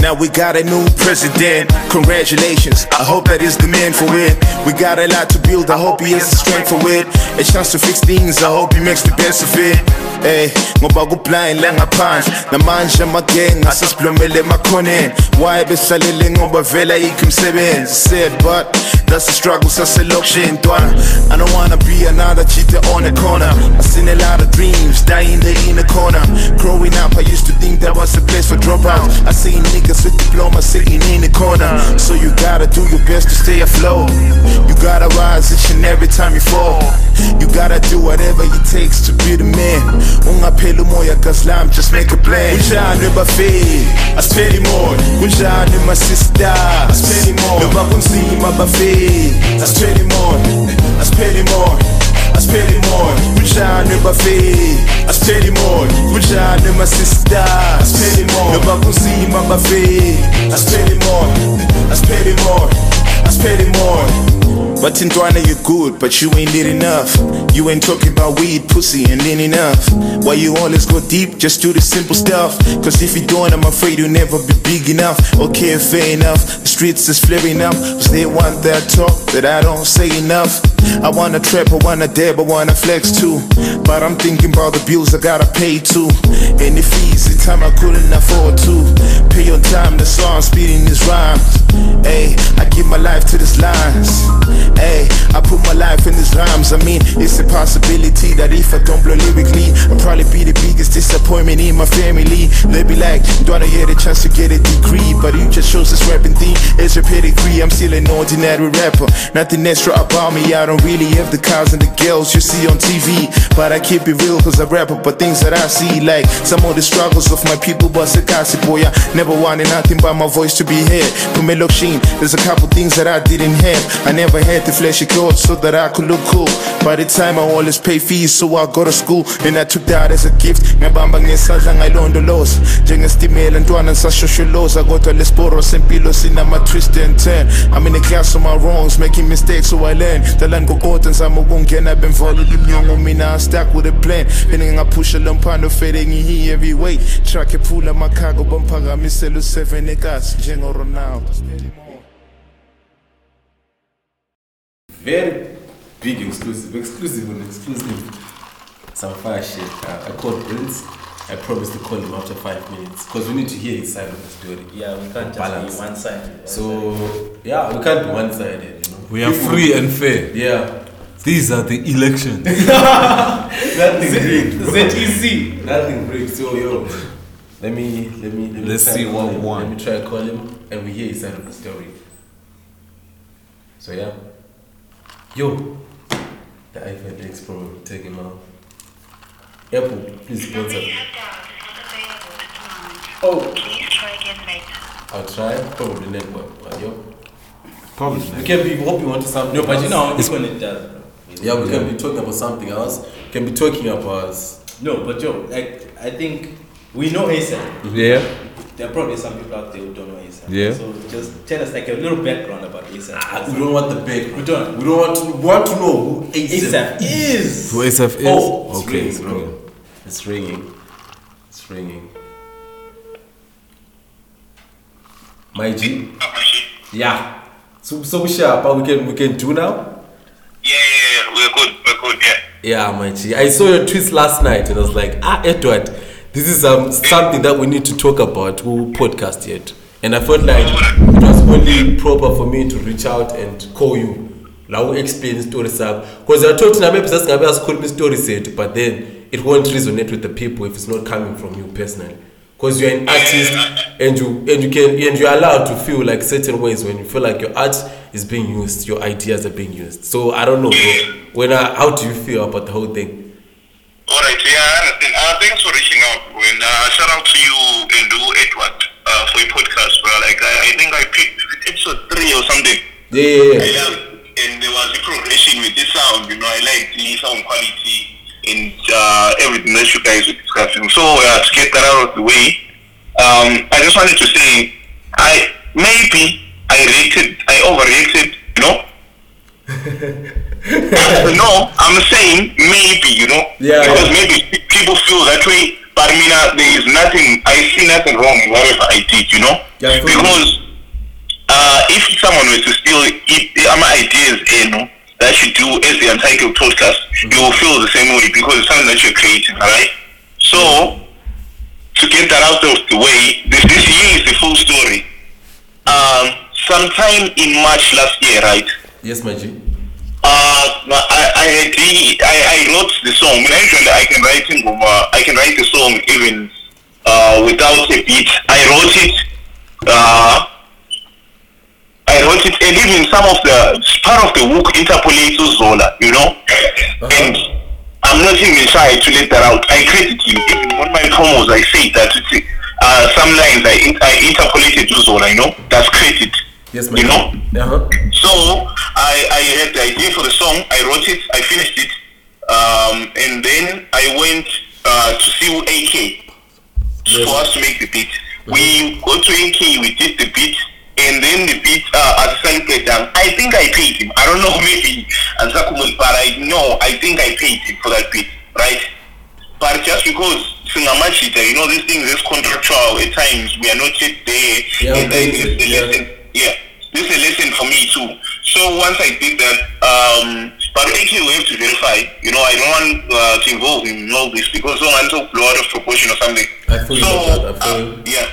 Now we got a new president. Congratulations. I hope that is the man for it. We got a lot to build. I hope he has the strength for it. A chance to fix things. I hope he makes the best of it. Eh, hey, ngoba kublind la ngaphandle namanje amagang asesiblomele emakhoneni why besalele ngoba vela yikho imsebenzi said but that's the struggle saselokishini ntwana I don't wanna be another cheater on the corner I seen a lot of dreams dying there in the corner growing up I used to think that was the place for dropouts I seen niggas with diplomas sitting in the corner. So you gotta do your best to stay afloat. You gotta rise each and every time you fall. You gotta do whatever it takes to be the man. Ungapheli umoya gaslam just make a plan. Kunjani bafeki asipheleli moya kunjani masista asipheleli moya noma kunzima bafeki asipheleli moya asipheleli moya asipheleli moya kunjani bafeki asipheleli moya kunjani masista asipheleli moya noma kunzima bafeki asipheleli moya asipheleli moya asipheleli moya But Tintwana, you're good, but you ain't lit enough. You ain't talking about weed, pussy, and then enough. Why you always go deep, just do the simple stuff. Cause if you don't, I'm afraid you'll never be big enough. Okay, fair enough. The streets is flaring up. Cause they want that talk that I don't say enough. I wanna trap, I wanna dab, I wanna flex too. But I'm thinking about the bills I gotta pay too. And the fees, the time I couldn't afford to. Pay on time, the song speeding these rhymes. Hey, I give my life to these lines. Hey, I put my life in these rhymes. I mean, it's a possibility that if I don't blow lyrically, I'll probably be the biggest disappointment in my family. They be like, don't I get a chance to get a degree? But you just chose this rapping thing as your pedigree. I'm still an ordinary rapper. Nothing extra about me. I don't really have the cars and the girls you see on TV. But I keep it real cause I rap about things that I see. Like some of the struggles of my people, but gossip boy. I never wanted nothing but my voice to be heard. Pumelo Sheen, there's a couple things that I didn't have. I never had the flashy clothes so that I could look cool. By the time I always pay fees, so I go to school and I took that as a gift. Ngabamba ngesandla ngayilondoloza njengestimela ntwana ngisashosholoza kodwa lesiporo sempilo sinama twist and turn. I'm in the class of my wrongs, making mistakes so I learn. Ngokodwa ngizama ukungena bemvalula iminyango mina I stuck with a plan. Bene ngaphusha lo mphando fede ngihi heavyweight. Track ephula amakhago bamphakamisela u7 ekasi njengo Ronaldo. Very big exclusive, exclusive and exclusive. Some fire shit. Uh, I called Prince. I promised to call him after five minutes because we need to hear his side of the story. Yeah, we can't just Balance. be one sided. So yeah, we can't be one sided. You know, We are free and fair. Yeah, These are the elections. nothing great. bro. ZEC. Nothing great. So yo, let me let me let me Let's try see call what him. won. Let me try and call him and we hear his side of the story. So yeah, yo, the iPhone X Pro will take him out. Apple, please sponsor. Oh. Please try again later. I'll try. Probably network. But yo, Probably. we can be hoping on to something. No, but you know, it's when it does. bro. Yeah, we can be talking about something else. We can be talking about. No, but yo, like, I think we know ASAP. Yeah. There are probably some people out there who don't know ASAP. Yeah. So just tell us like a little background about ASAP. Ah, we don't want the background. We don't. We don't want to want to know who ASAP is. Who ASAP is? Oh, it's ringing, bro. okay. It's ringing. It's ringing. My G. Yeah. So so we sharp. but We can we can do now. Yeah, yeah, yeah, we're good, we're good, yeah. Yeah, my G. I saw your tweets last night and I was like, ah, Edward, this is um something that we need to talk about. Who podcast yet? And I felt like it was only proper for me to reach out and call you. La u explain story sab because I thought na maybe sasingabe asikhuluma story sethu but then it won't resonate with the people if it's not coming from you personally because you're an artist and you and you can and you're allowed to feel like certain ways when you feel like your art is being used your ideas are being used so I don't know bro when I, how do you feel about the whole thing Alright, yeah, I understand. Uh, thanks for reaching out. When uh, shout out to you and do Edward uh, for your podcast, bro. Like I, I think I picked episode three or something. yeah yeah yeah I love and there was a progression with the sound. You know, I like the sound quality and uh, everything that you guys were discussing. So uh, to get that out of the way, um, I just wanted to say, I maybe I reacted, I overreacted. You know. no, I'm saying maybe, you know, Yeah, because yeah. maybe people feel that way. But I mean, uh, there is nothing. I see nothing wrong in whatever I did, you know, Yeah, I feel you. because uh, if someone were to steal it, my ideas, you know, that you do as the Untitled podcast, you will feel the same way because it's something that you're creating, alright? So, to get that out of the way, this, this year is the full story. Um, sometime in March last year, right? yes my G Uh, I, I I, I wrote the song. When I can write in uh, I can write the song even uh, without a beat. I wrote it. Uh, I wrote it, and even some of the part of the hook interpolates Zola, you know. And I'm not even shy to let that out. I credit him. Even on my promos, I say that it's, uh, some lines I, in- I interpolated to Zola, you know. That's credit. yes my You know. uh-huh So I, I had the idea for the song. I wrote it. I finished it, um, and then I went uh, to see AK for us to make the beat. We go to AK. We did the beat, and then the beat uh, as a get down. I think I paid him. I don't know maybe and but I know I think I paid him for that beat, right? But just because Singamachita, you know, these things is contractual at times. We are not yet there. Yeah, and okay, this is a yeah. lesson. Yeah, this is a lesson for me too. So once I did that, um, but actually we have to verify. You know, I don't want uh, to involve him in all this because I want to blow out of proportion or something. I you so, that, I feel uh, yeah.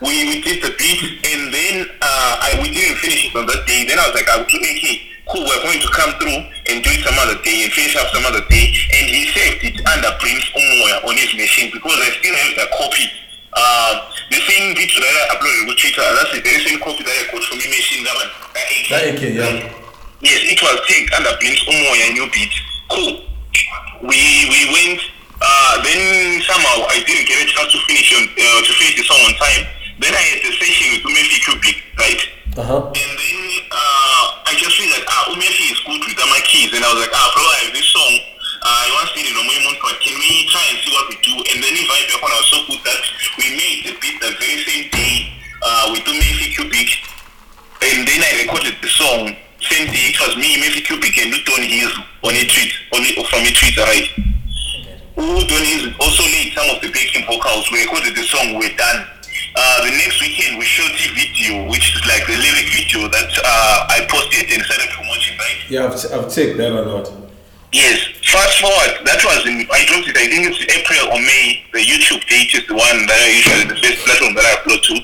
We, we did the beat and then uh, I, we didn't finish it on that day. Then I was like, I will do AK. Cool, we're going to come through and do it some other day and finish up some other day. And he saved it under Prince Umoya on his machine because I still have the copy. Uh, the same beat that I uploaded with Twitter, that's the very same copy that I got from your machine. That one, that AK. Yeah. Yes, it was take under Prince Umoya new beat. Cool. We we went. Uh, then somehow I didn't get a chance to finish on uh, to finish the song on time. Then I had the session with Umefi Cubic, right? uh-huh And then uh, I just figured, ah, Umefi is good with my keys, and I was like, ah, bro, I have once did it on my but can we try and see what we do? And then the vibe yakhona was so good that we made the beat the very same day uh, with Mayfi Cubic. And then I recorded the song. Same day, it was me, Mayfi Cubic, and Luton Hills on a tweet, on a, from a tweet, right? Udon is also laid some of the backing vocals. We recorded the song, we're done. Uh, the next weekend we shot the video, which is like the lyric video that uh, I posted and started promoting, right? Yeah, I've, ch- I've checked that or not. Yes. Fast forward, that was in, I dropped it, I think it's April or May. The YouTube date is the one that I usually, the first platform that I upload to.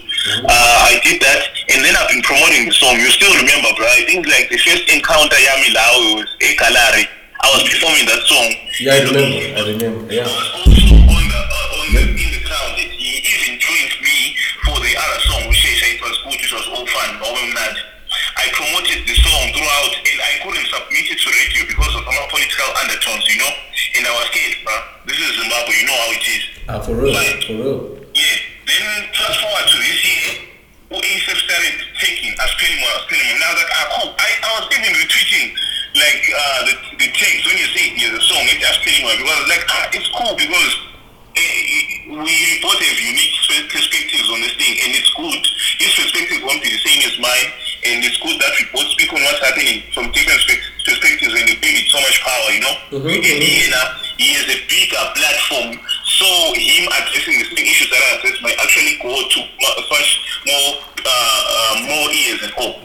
Uh, I did that, and then I've been promoting the song. You still remember, bro? I think like the first encounter Yami Lao was Ekalari. I was performing that song. Yeah, I remember. I remember. Yeah. Fun, all mad. I promoted the song throughout, and I couldn't submit it to radio because of some political undertones, you know. And I was scared, bruh. This is Zimbabwe, you know how it is. Ah, for real. For real. Yeah. Then fast forward to this year, OASF started taking as Pelimo, as Pelimo. Now that I cool, I, I was even retweeting like uh, the, the text when you say yeah, the song, it's as Pelimo because like ah, it's cool because we both have unique spe- perspectives on this thing, and it's good. His perspective won't be the same as mine, and it's good that we both speak on what's happening from different spe- perspectives, and they bring it so much power, you know. And he, uh, he has a bigger platform, so him addressing the same issues that I address might actually go to much more uh, uh, more ears and hope.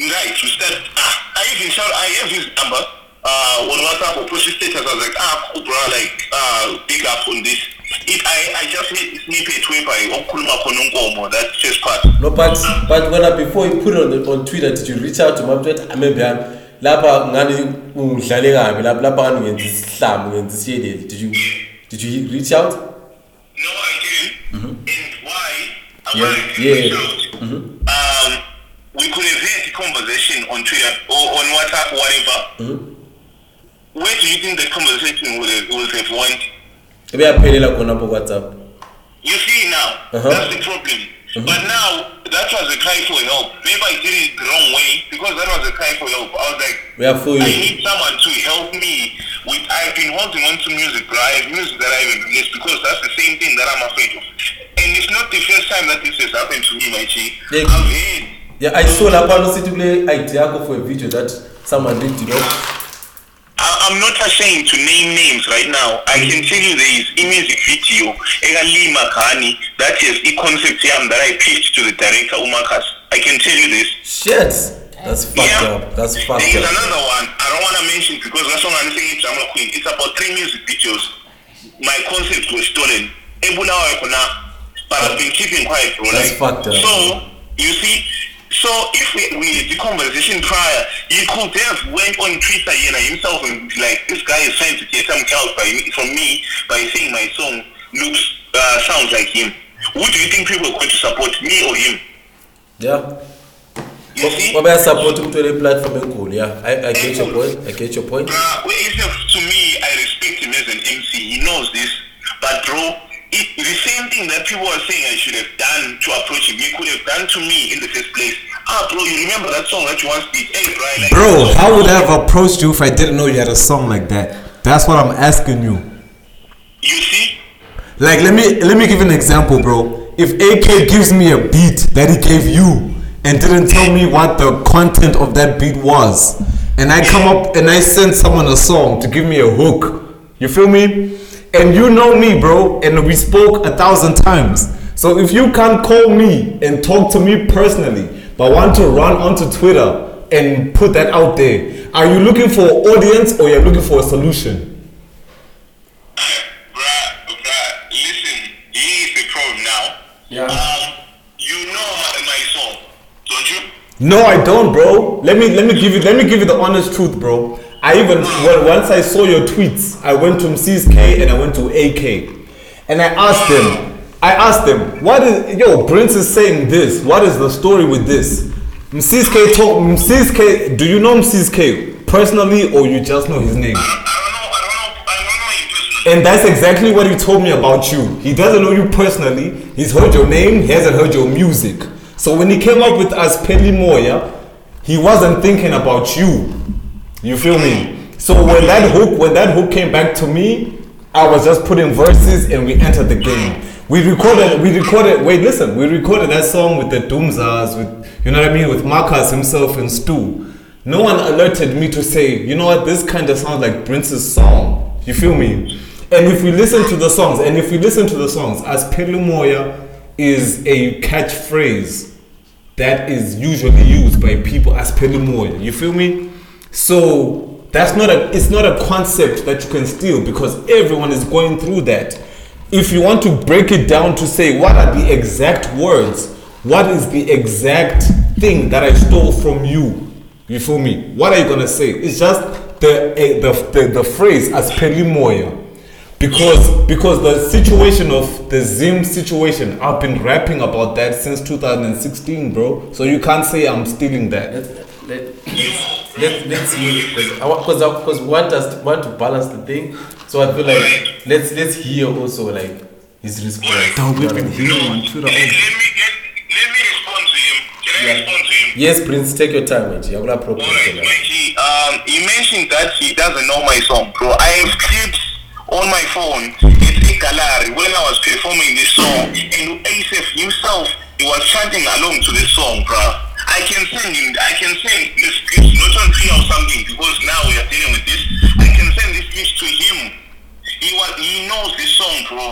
Right, we start. Ah, I even shout. I have his number. Uh, on WhatsApp or push status, I was like, ah, cool, bro, like, uh, big up on this. It, I, I just made this snippet whereby Okuluma Konongomo, that first part. No, but but when I, before you put it on the, on Twitter, did you reach out to my Twitter? I maybe I'm lapha ngani ungidlale kabi lapha lapha ngani ngenza isihlambu ngenza isiyeleli did you did you reach out No, I didn't. And why? I Yeah, wanted to yeah. reach out. Um, we could have had the conversation on Twitter or on WhatsApp, whatever. Where do you think the conversation would have, would have went? Ebeyaphelela khonapho whatsapp You see now, Uh-huh. that's the problem. But now, that was a cry for help. Maybe I did it the wrong way because that was a cry for help. I was like, we are for I need someone to help me with. I've been holding on to music, bro. I have music that I haven't released because that's the same thing that I'm afraid of. And it's not the first time that this has happened to me, my G. Yeah. I've heard. yeah i saw lapha nosithi kule idea yakho for a video that someone did you know I- I'm not ashamed to name names right now. I mm. can tell you there is a music video, Egalima Kani, that is a concept yam that I pitched to the director, Umakas. I can tell you this. shit that's fucked Yeah. up that's fucked There is up another one. I don't want to mention because that's what I'm saying. It's Jamla Queen. It's about three music videos. My concept was stolen. Ebulawa but I've been keeping quiet, bro. That's Like, fucked up, So you see, so if we, we had the conversation prior, he could have went on Twitter, you know, himself and be like, this guy is trying to get some clout by me, from me by saying my song looks uh, sounds like him. Who do you think people are going to support, me or him? yeah You see? wabeyasupport to ole platform enkulu yeah I, i get your point i get your point Bruh, well, to me, I respect him as an MC. He knows this. But bro, it, the same thing that people are saying I should have done to approach him, you could have done to me in the first place. Ah, bro, you remember that song that you once did? Hey, bro, like Bro, how would I have approached you if I didn't know you had a song like that? That's what I'm asking you. You see? Like let me let me give an example, bro. If AK gives me a beat that he gave you and didn't tell me what the content of that beat was, and I come up and I send someone a song to give me a hook, you feel me? And you know me, bro, and we spoke a thousand times. So if you can't call me and talk to me personally, but want to run onto Twitter and put that out there, are you looking for audience or you're looking for a solution? Bruh, bruh, listen, here's the problem now. Yeah. Um, you know my, my song, don't you? No, I don't, bro. Let me let me give you let me give you the honest truth, bro. I even when, once I saw your tweets, I went to Mrs. K and I went to AK, and I asked them. I asked them, what is yo? Prince is saying this. What is the story with this? Mrs. K told Mrs. K. Do you know Mrs. K personally, or you just know his name? And that's exactly what he told me about you. He doesn't know you personally. He's heard your name. He hasn't heard your music. So when he came up with us Peli Moya, he wasn't thinking about you. You feel me? So when that hook, when that hook came back to me, I was just putting verses and we entered the game. We recorded, we recorded. Wait, listen, we recorded that song with the Doomzars, with you know what I mean, with Marcus himself and Stu. No one alerted me to say, you know what, this kind of sounds like Prince's song. You feel me? And if we listen to the songs, and if we listen to the songs, as Pelumoya is a catchphrase that is usually used by people as Pelumoya. You feel me? So that's not a it's not a concept that you can steal because everyone is going through that. If you want to break it down to say what are the exact words, what is the exact thing that I stole from you? You feel me? What are you gonna say? It's just the eh, the the, the phrase as Pelimoya. Because because the situation of the Zim situation, I've been rapping about that since 2016, bro. So you can't say I'm stealing that. Let, let's let's hear because because want us to, want to balance the thing. So I feel like let's let's hear also like his response. Dog, we've been hearing on Twitter. Let, let me get, let me respond to him. Can I respond to him? Yes, Prince, take your time, Machi. I'm gonna propose. Alright, Mikey, um, he mentioned that he doesn't know my song, bro. I have clips on my phone. It's a gallery when I was performing this song, and Asif himself, he was chanting along to the song, bro. I can send him, I can send this clips, not on Twitter or something, because now we are dealing with this. I can send this clips to him. He was, he knows this song, bro.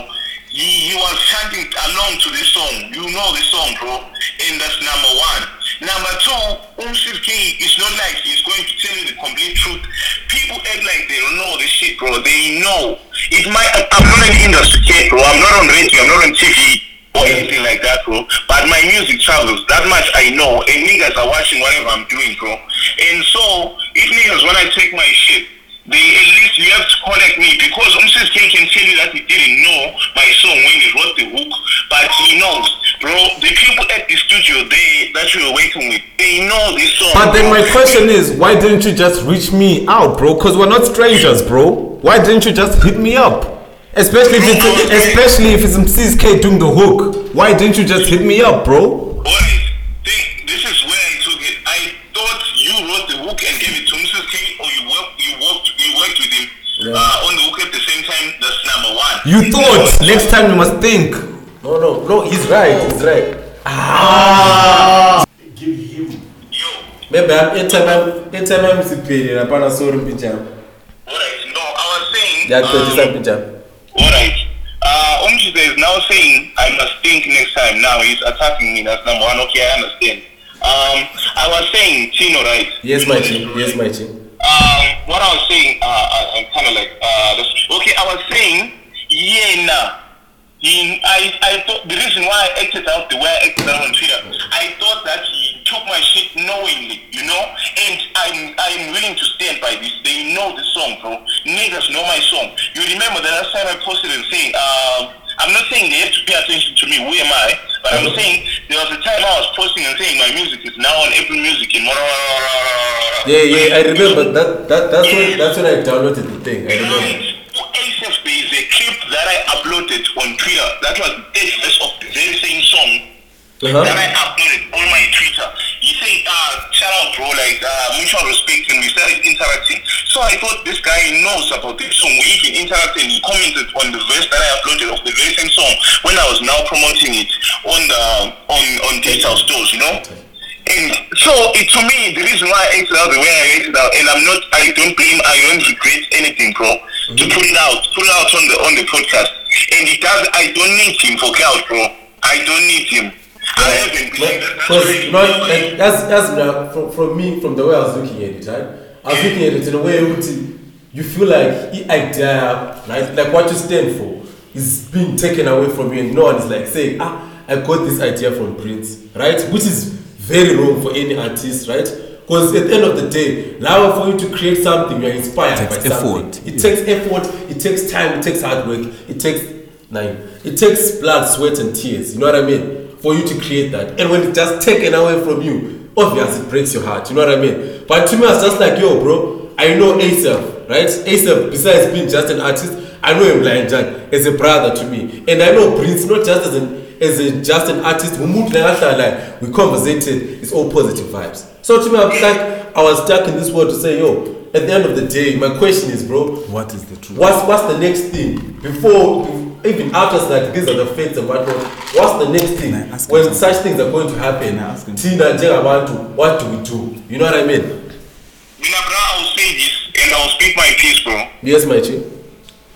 He, he was chanting along to this song. You know this song, bro. And that's number one. Number two, Umsif K is not like he's going to tell you the complete truth. People act like they don't know this shit, bro. They know. It might. I'm not an industry bro. I'm not on radio. I'm not on TV or anything like that, bro. But my music travels. That much I know. And niggas are watching whatever I'm doing, bro. And so, if niggas when I take my shit, they at least you have to connect me because Umsis K can tell you that he didn't know my song when he wrote the hook, but he knows, bro. The people at the studio they that you were working with, they know this song. But then bro. my question is, why didn't you just reach me out, bro? Cause we're not strangers, bro. Why didn't you just hit me up? Especially if it's especially if it's CSK doing the hook. Why didn't you just hit me up, bro? Boy, think this is where I took it. I thought you wrote the hook and gave it to Mrs. K, or you worked, you worked, you worked with him uh, on the hook at the same time. That's number one. You thought next time you must think. No, no, no. He's right. He's right. Ah! Maybe I'm anytime I'm anytime I'm superior. Hapana sorry picha. Alright, no, I was saying. Ya um, kutotisa picha. Alright. Uh, Umchita is now saying I must think next time. Now he's attacking me. That's number one. Okay, I understand. Um, I was saying Tino, right? Yes, my team. Yes, my team. Um, what I was saying, uh, I, I'm kind of like, uh, okay, I was saying, yeah, nah. He, I, I thought the reason why I acted out the way I acted out on Twitter, I thought that took my shit knowingly, you know, and I'm, I'm willing to stand by this. They know the song, bro. Niggas know my song. You remember the last time I posted and saying, um, I'm not saying they have to pay attention to me. Who am I? But I'm saying there was a time I was posting and saying my music is now on Apple Music in Yeah, yeah. I remember that. That that's when that's when I downloaded the thing. I remember. ASF is a clip that I uploaded on Twitter. That was the verse of the very same song Uh-huh. that I uploaded on my Twitter. He said, uh, shout out bro, like uh, mutual respect and we started interacting. So I thought this guy knows about this song. We even interacted and he commented on the verse that I uploaded of the very same song when I was now promoting it on the on on digital stores, you know? And so it, to me, the reason why I acted out the way I acted out, and I'm not, I don't blame, I don't regret anything, bro. To put it out, put it out on the on the podcast, and it does. I don't need him for clout, bro. I don't need him. Been. Because not like that's that's uh, from, from me from the way I was looking at it, right? I was looking at it in a way which you feel like the idea, right? Like what you stand for is being taken away from you, and no one is like saying, ah, I got this idea from Prince, right? Which is very wrong for any artist, right? Because at the end of the day, now for you to create something, you're inspired It takes by something. effort. It takes effort. It takes time. It takes hard work. It takes nine. It takes blood, sweat, and tears. You know what I mean? For you to create that, and when it's just taken away from you, obviously it breaks your heart. You know what I mean? But to me, I was just like, yo, bro, I know ASAP, right? ASAP, besides being just an artist, I know him like Jack as a brother to me, and I know Prince not just as an as a, just an artist. We moved like like we conversated. It's all positive vibes. So to me, I was like, I was stuck in this world to say, yo, at the end of the day, my question is, bro, What is the truth? what's what's the next thing before? Even after like these are the fates and whatnot. What's the next thing Can I ask him when something? such things are going to happen? Can I ask him Tina Njengabantu, what do we do? You know what I mean? Mina, bro, I will say this and I will speak my piece, bro. Yes, my chick.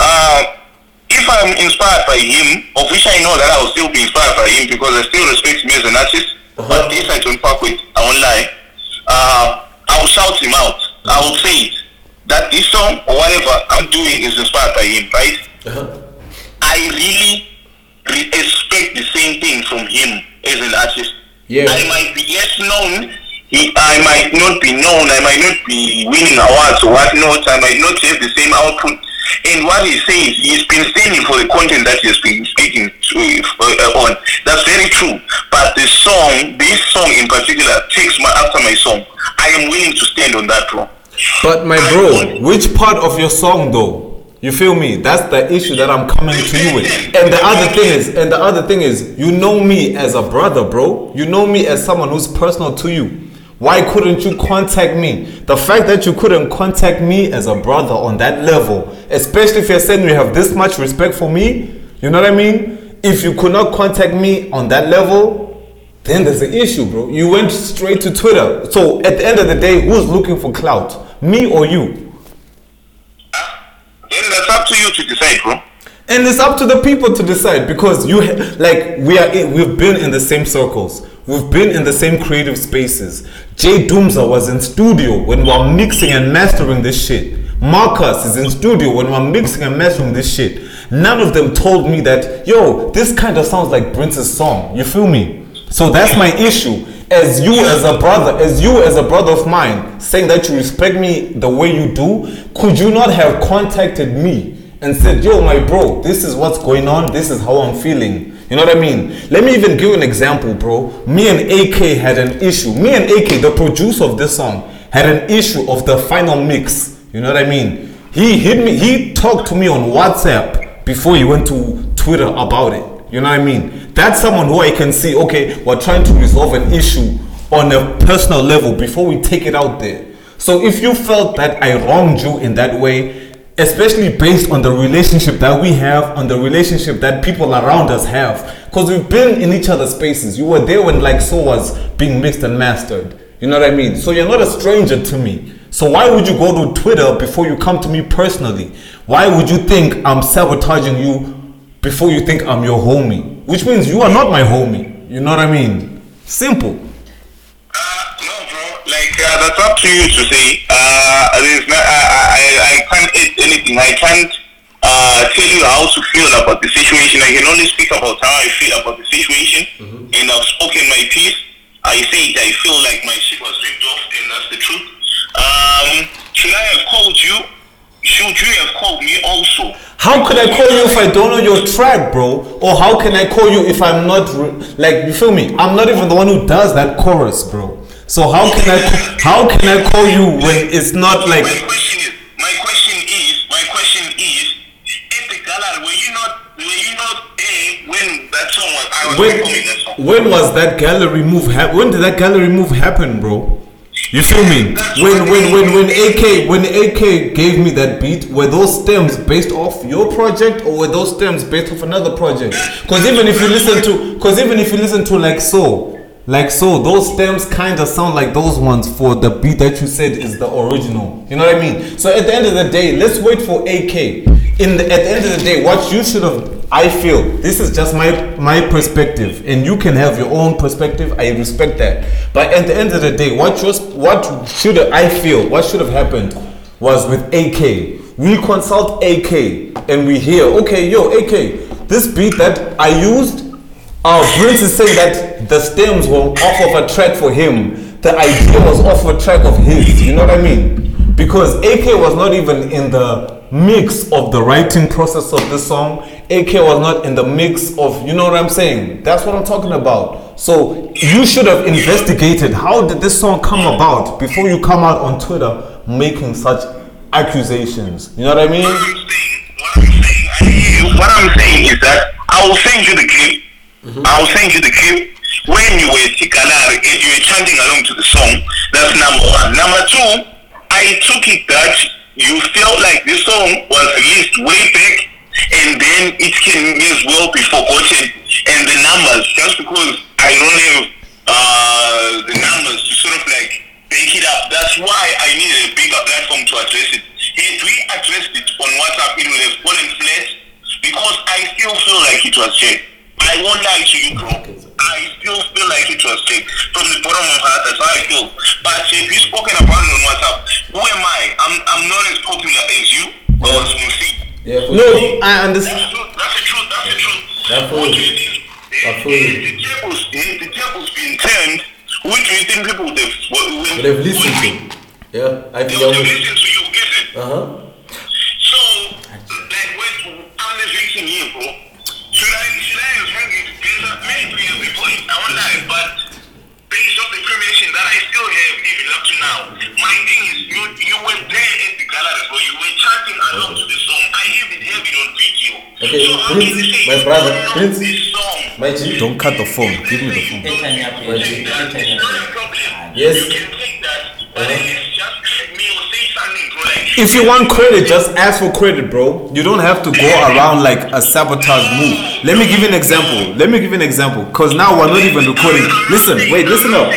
Uh, if I'm inspired by him, of which I know that I will still be inspired by him because I still respect him as an artist, Uh-huh. but this I don't fuck with, I won't lie. Uh, I will shout him out. I will say it. That this song or whatever I'm doing is inspired by him, right? Uh-huh. I really re- expect the same thing from him as an artist. Yeah. I might be less known. He, I might not be known. I might not be winning awards or whatnot. I might not have the same output. And what he says, he's been standing for the content that he's been speaking to, uh, on. That's very true. But the song, this song in particular, takes my after my song. I am willing to stand on that, bro. But my bro, which part of your song though? You feel me? That's the issue that I'm coming to you with. And the other thing is, and the other thing is, you know me as a brother, bro. You know me as someone who's personal to you. Why couldn't you contact me? The fact that you couldn't contact me as a brother on that level, especially if you're saying you have this much respect for me, you know what I mean? If you could not contact me on that level, then there's an issue, bro. You went straight to Twitter. So at the end of the day, who's looking for clout? Me or you? Decide, bro. And it's up to the people to decide because you like we are in, we've been in the same circles. We've been in the same creative spaces. Jay Doomza was in studio when we were mixing and mastering this shit. Marcus is in studio when we we're mixing and mastering this shit. None of them told me that, yo, this kind of sounds like Prince's song. You feel me? So that's my issue. As you as a brother, as you as a brother of mine, saying that you respect me the way you do, could you not have contacted me and said, yo, my bro, this is what's going on, this is how I'm feeling. You know what I mean? Let me even give you an example, bro. Me and AK had an issue. Me and AK, the producer of this song, had an issue of the final mix. You know what I mean? He hit me, he talked to me on WhatsApp before he went to Twitter about it. You know what I mean? That's someone who I can see, okay, we're trying to resolve an issue on a personal level before we take it out there. So if you felt that I wronged you in that way, especially based on the relationship that we have, on the relationship that people around us have, because we've been in each other's spaces. You were there when like so was being mixed and mastered. You know what I mean? So you're not a stranger to me. So why would you go to Twitter before you come to me personally? Why would you think I'm sabotaging you before you think I'm your homie? Which means you are not my homie. You know what I mean? Simple. No, uh, that's up to you to say. Uh, there's not, I, I, I can't add anything. I can't uh, tell you how to feel about the situation. I can only speak about how I feel about the situation. And I've spoken my piece. I said I feel like my ship was ripped off, and that's the truth. Um, should I have called you? Should you have called me also? How could I call you if I don't know your track, bro? Or how can I call you if I'm not re- like you feel me? I'm not even the one who does that chorus, bro. So how can I how can I call you when it's not like My question is, my question is, my question is, at the gallery, were you not, were you not there when that song was, I was performing that song? when when was that gallery move hap- when did that gallery move happen, bro? You feel me? When when when when AK when AK gave me that beat, were those stems based off your project or were those stems based off another project? Because even if you listen to, because even if you listen to like so, like so, those stems kind of sound like those ones for the beat that you said is the original. You know what I mean? So at the end of the day, let's wait for AK. In the, at the end of the day, what you should have, I feel, this is just my my perspective, and you can have your own perspective. I respect that. But at the end of the day, what just what should I feel? What should have happened was with AK. We consult AK and we hear, okay, yo, AK, this beat that I used uh, Prince is saying that the stems were off of a track for him. The idea was off a track of his. You know what I mean? Because AK was not even in the mix of the writing process of this song. AK was not in the mix of, you know what I'm saying? That's what I'm talking about. So you should have investigated how did this song come about before you come out on Twitter making such accusations. You know what I mean? What I'm saying. What I'm saying is that I will send you the clip. I will send you the clip when you were Tikalari and you were chanting along to the song. That's number one. Number two, I took it that you felt like this song was released way back and then it can as well be forgotten and the numbers just because I don't have uh, the numbers to sort of like back it up. That's why I needed a bigger platform to address it. Had we addressed it on WhatsApp, it would have fallen flat because I still feel like it was checked. I won't lie to you, bro. I still feel like it was checked. From the bottom of my heart, that's how I feel. But if you've spoken about it on WhatsApp, who am I? I'm, I'm not as popular as you or as Musi. Yeah, No, sure. I understand. That's the truth. That's the truth. That's the truth. That's What you think? That's all. The tables, the tables been turned. Who do you think people would have, would, would, they've listened to. Yeah, I They think would I have was. listened to you, is it? Uh huh. So, like, when I'm the victim here, bro. My thing is, you, you were there at the gallery, bro. You were chanting along to the song. I even have it on video. Okay, so how can you say my you brother, know Prince. this song? My G. Don't cut the phone. Give me the phone. Airtime yapi, If you want credit, just ask for credit, bro. You don't have to go around like a sabotage move. Let me give you an example. Let me give you an example. Cause now we're not even recording. Listen, wait, listen up.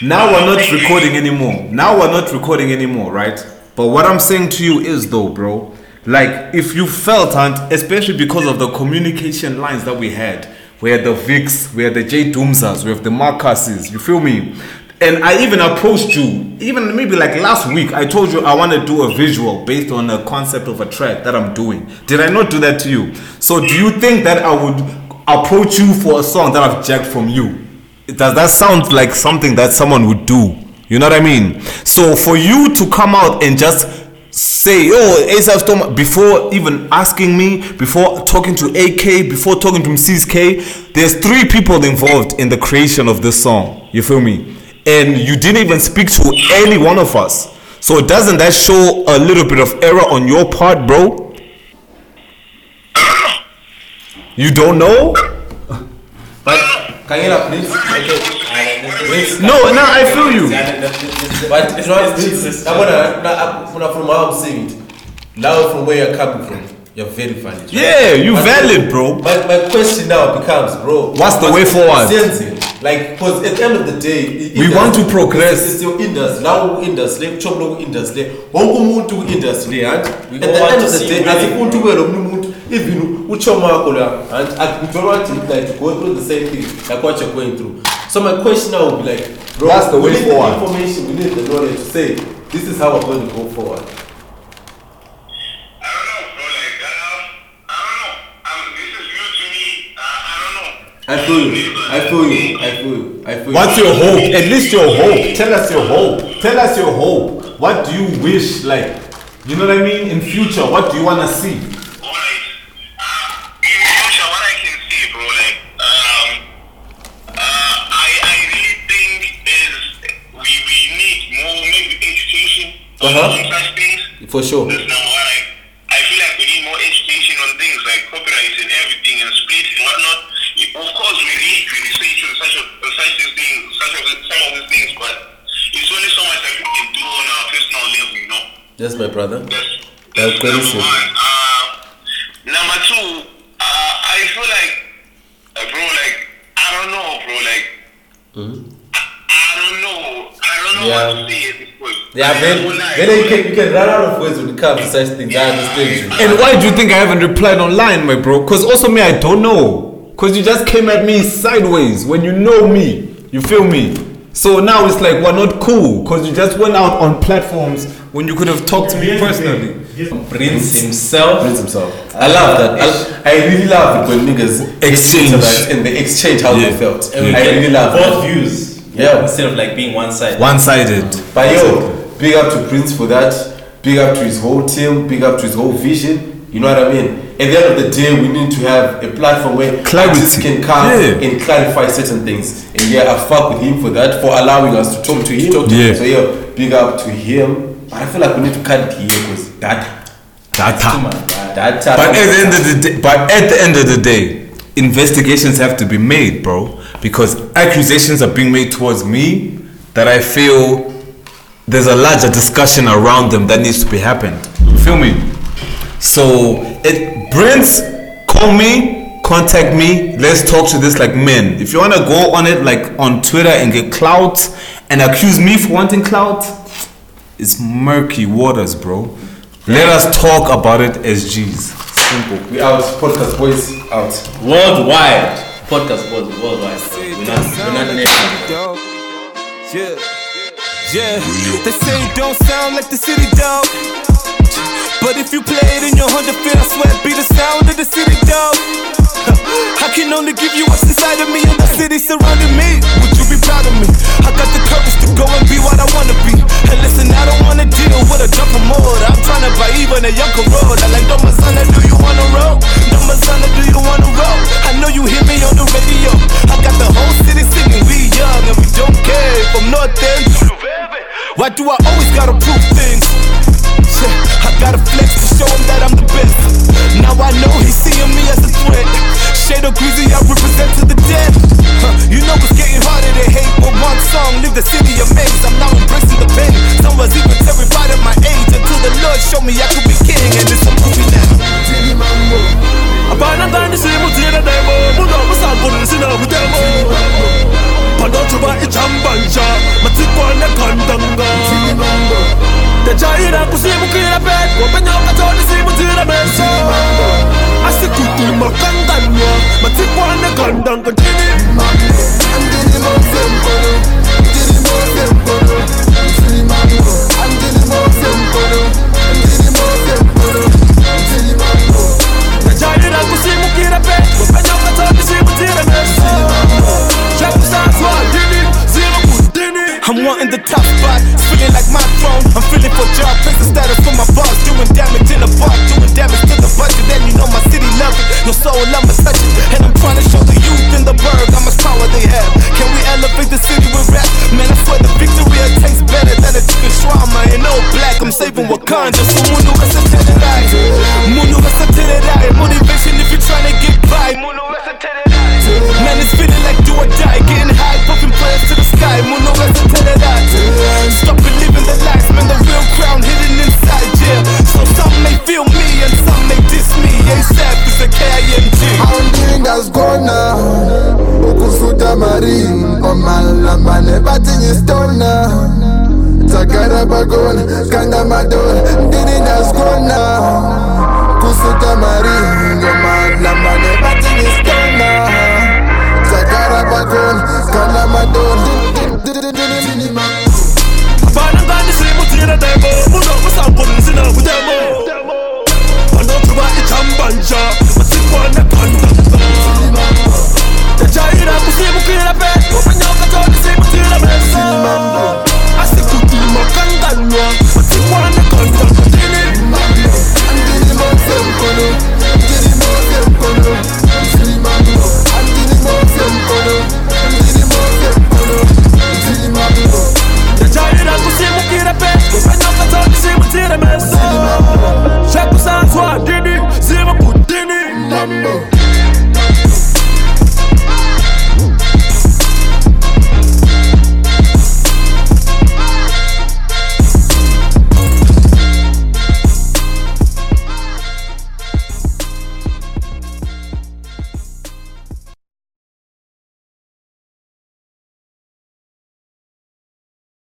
Now we're not recording anymore. Now we're not recording anymore, right? But what I'm saying to you is though, bro, like if you felt and especially because of the communication lines that we had, we had the Vix, we had the J Doomsas, we have the Marcuses, you feel me? And I even approached you, even maybe like last week, I told you I want to do a visual based on a concept of a track that I'm doing. Did I not do that to you? So do you think that I would approach you for a song that I've jacked from you? does that sound like something that someone would do? You know what I mean? So for you to come out and just say, "Oh, ASAP Storm," before even asking me, before talking to AK, before talking to Mrs. K, there's three people involved in the creation of this song. You feel me? And you didn't even speak to any one of us. So doesn't that show a little bit of error on your part, bro? You don't know? But Kangela, please. Okay. No, no, I feel you. But know what, Prince? I'm gonna, from how I'm saying it. Now, from where you're coming from, you're very valid. Yeah, you valid, bro. My, my question now becomes, bro. What's the way forward? Like, because at the end of the day, We industry- want to progress. It's, your industry. Now, industry, kuchobula industry. Wonke umuntu ku-industry? We At the end of the day, asifuni ukuthi kube lo munye umuntu even uchomakho la and I we don't want it like to go through the same thing like what you're going through. So my question now would be like, bro, That's the we way need forward. the information, we need the knowledge to say this is how we're going to go forward. I don't know, bro. Like, uh, I don't know. Um, this is new to me. Uh, I don't know. I feel you. I feel you. I feel you. I feel What's you. your hope? At least your hope. Tell us your hope. Tell us your hope. What do you wish, like, you know what I mean? In future, what do you wanna see? Alright. Um, in future, what I can see, bro, like, um, uh, I, I really think is we, we need more maybe education on Uh-huh. on such things. For sure. That's number one. Like, I feel like we need more education on things like copyright and everything and split and whatnot. Of course, we read, we research on such, a, on such these things, such of the, some of these things, but it's only so much that we can do on our personal level, you know. Yes, my brother. That's, That's that's number one. Uh, number two, uh, I feel like, uh, bro, like, I don't know, bro, like, I, I don't know. I don't know Yeah. what to say at this point. Yeah, I then, won't lie, then you can, you can run out of words when it comes to such things. I understand you. And why do you think I haven't replied online, my bro? Because also me, I don't know. Because you just came at me sideways when you know me. You feel me? So now it's like we're not cool because you just went out on platforms when you could have talked to me personally. Prince himself. Prince himself. I love that. I, I really love it when niggas Exchange. and they exchange how Yeah. they felt. And we I really love both that. views. Yeah. Instead of like being one sided. One sided. But yo, big up to Prince for that. Big up to his whole team. Big up to his whole vision. You know what I mean? At the end of the day, we need to have a platform where Clarity. artists can come Yeah. and clarify certain things. And yeah, I fuck with him for that, for allowing us to talk to him. Yeah. So yeah, big up to him. But I feel like we need to cut it here because that, Data. that, But at the end of the day, but at the end of the day, investigations have to be made, bro, because accusations are being made towards me that I feel there's a larger discussion around them that needs to be happened. You feel me? So it Prince, call me, contact me, let's talk to this like men. If you wanna go on it like on Twitter and get clout and accuse me for wanting clout, it's murky waters, bro. Let us talk about it as G's. Simple. We out, podcast boys out. Worldwide. Podcast boys worldwide. We're not, we're not national. Yeah, yeah. They say it don't sound like the city dog. But if you play it in your Honda Fit, I swear it be the sound of the city dog. I can only give you what's inside of me and the city surrounding me. Would you be proud of me? I got the courage to go and be what I wanna be. And listen, I don't wanna deal with a jump mode. I'm trying to buy even a young road. I like Doma Sana, do you wanna roll? Doma Sana, do you wanna roll? I know you hear me on the radio. I got the whole city singing, we young and we don't care if I'm. Why do I always gotta prove things? Yeah, gotta flex to show him that I'm the best. Now I know he's seeing me as a threat. Shade of greasy, I represent to the dead. Huh, you know it's getting harder to hate with one song. Leave the city amazed. I'm now embracing the pain. Some was even terrified at my age until the Lord showed me I could be king, and it's a movie now. Abana ngani simutira demo Muno musangulu sina mutemo 반도주바 이참반샤 마치권의 건던거 대자이라 구시무크라 백 원배녀가 전에 시무지라면서 아스쿠티 먹간다며 마치권의 건던거 지니 안되니 몸 쌤버는 Wanting the top spot, feeling like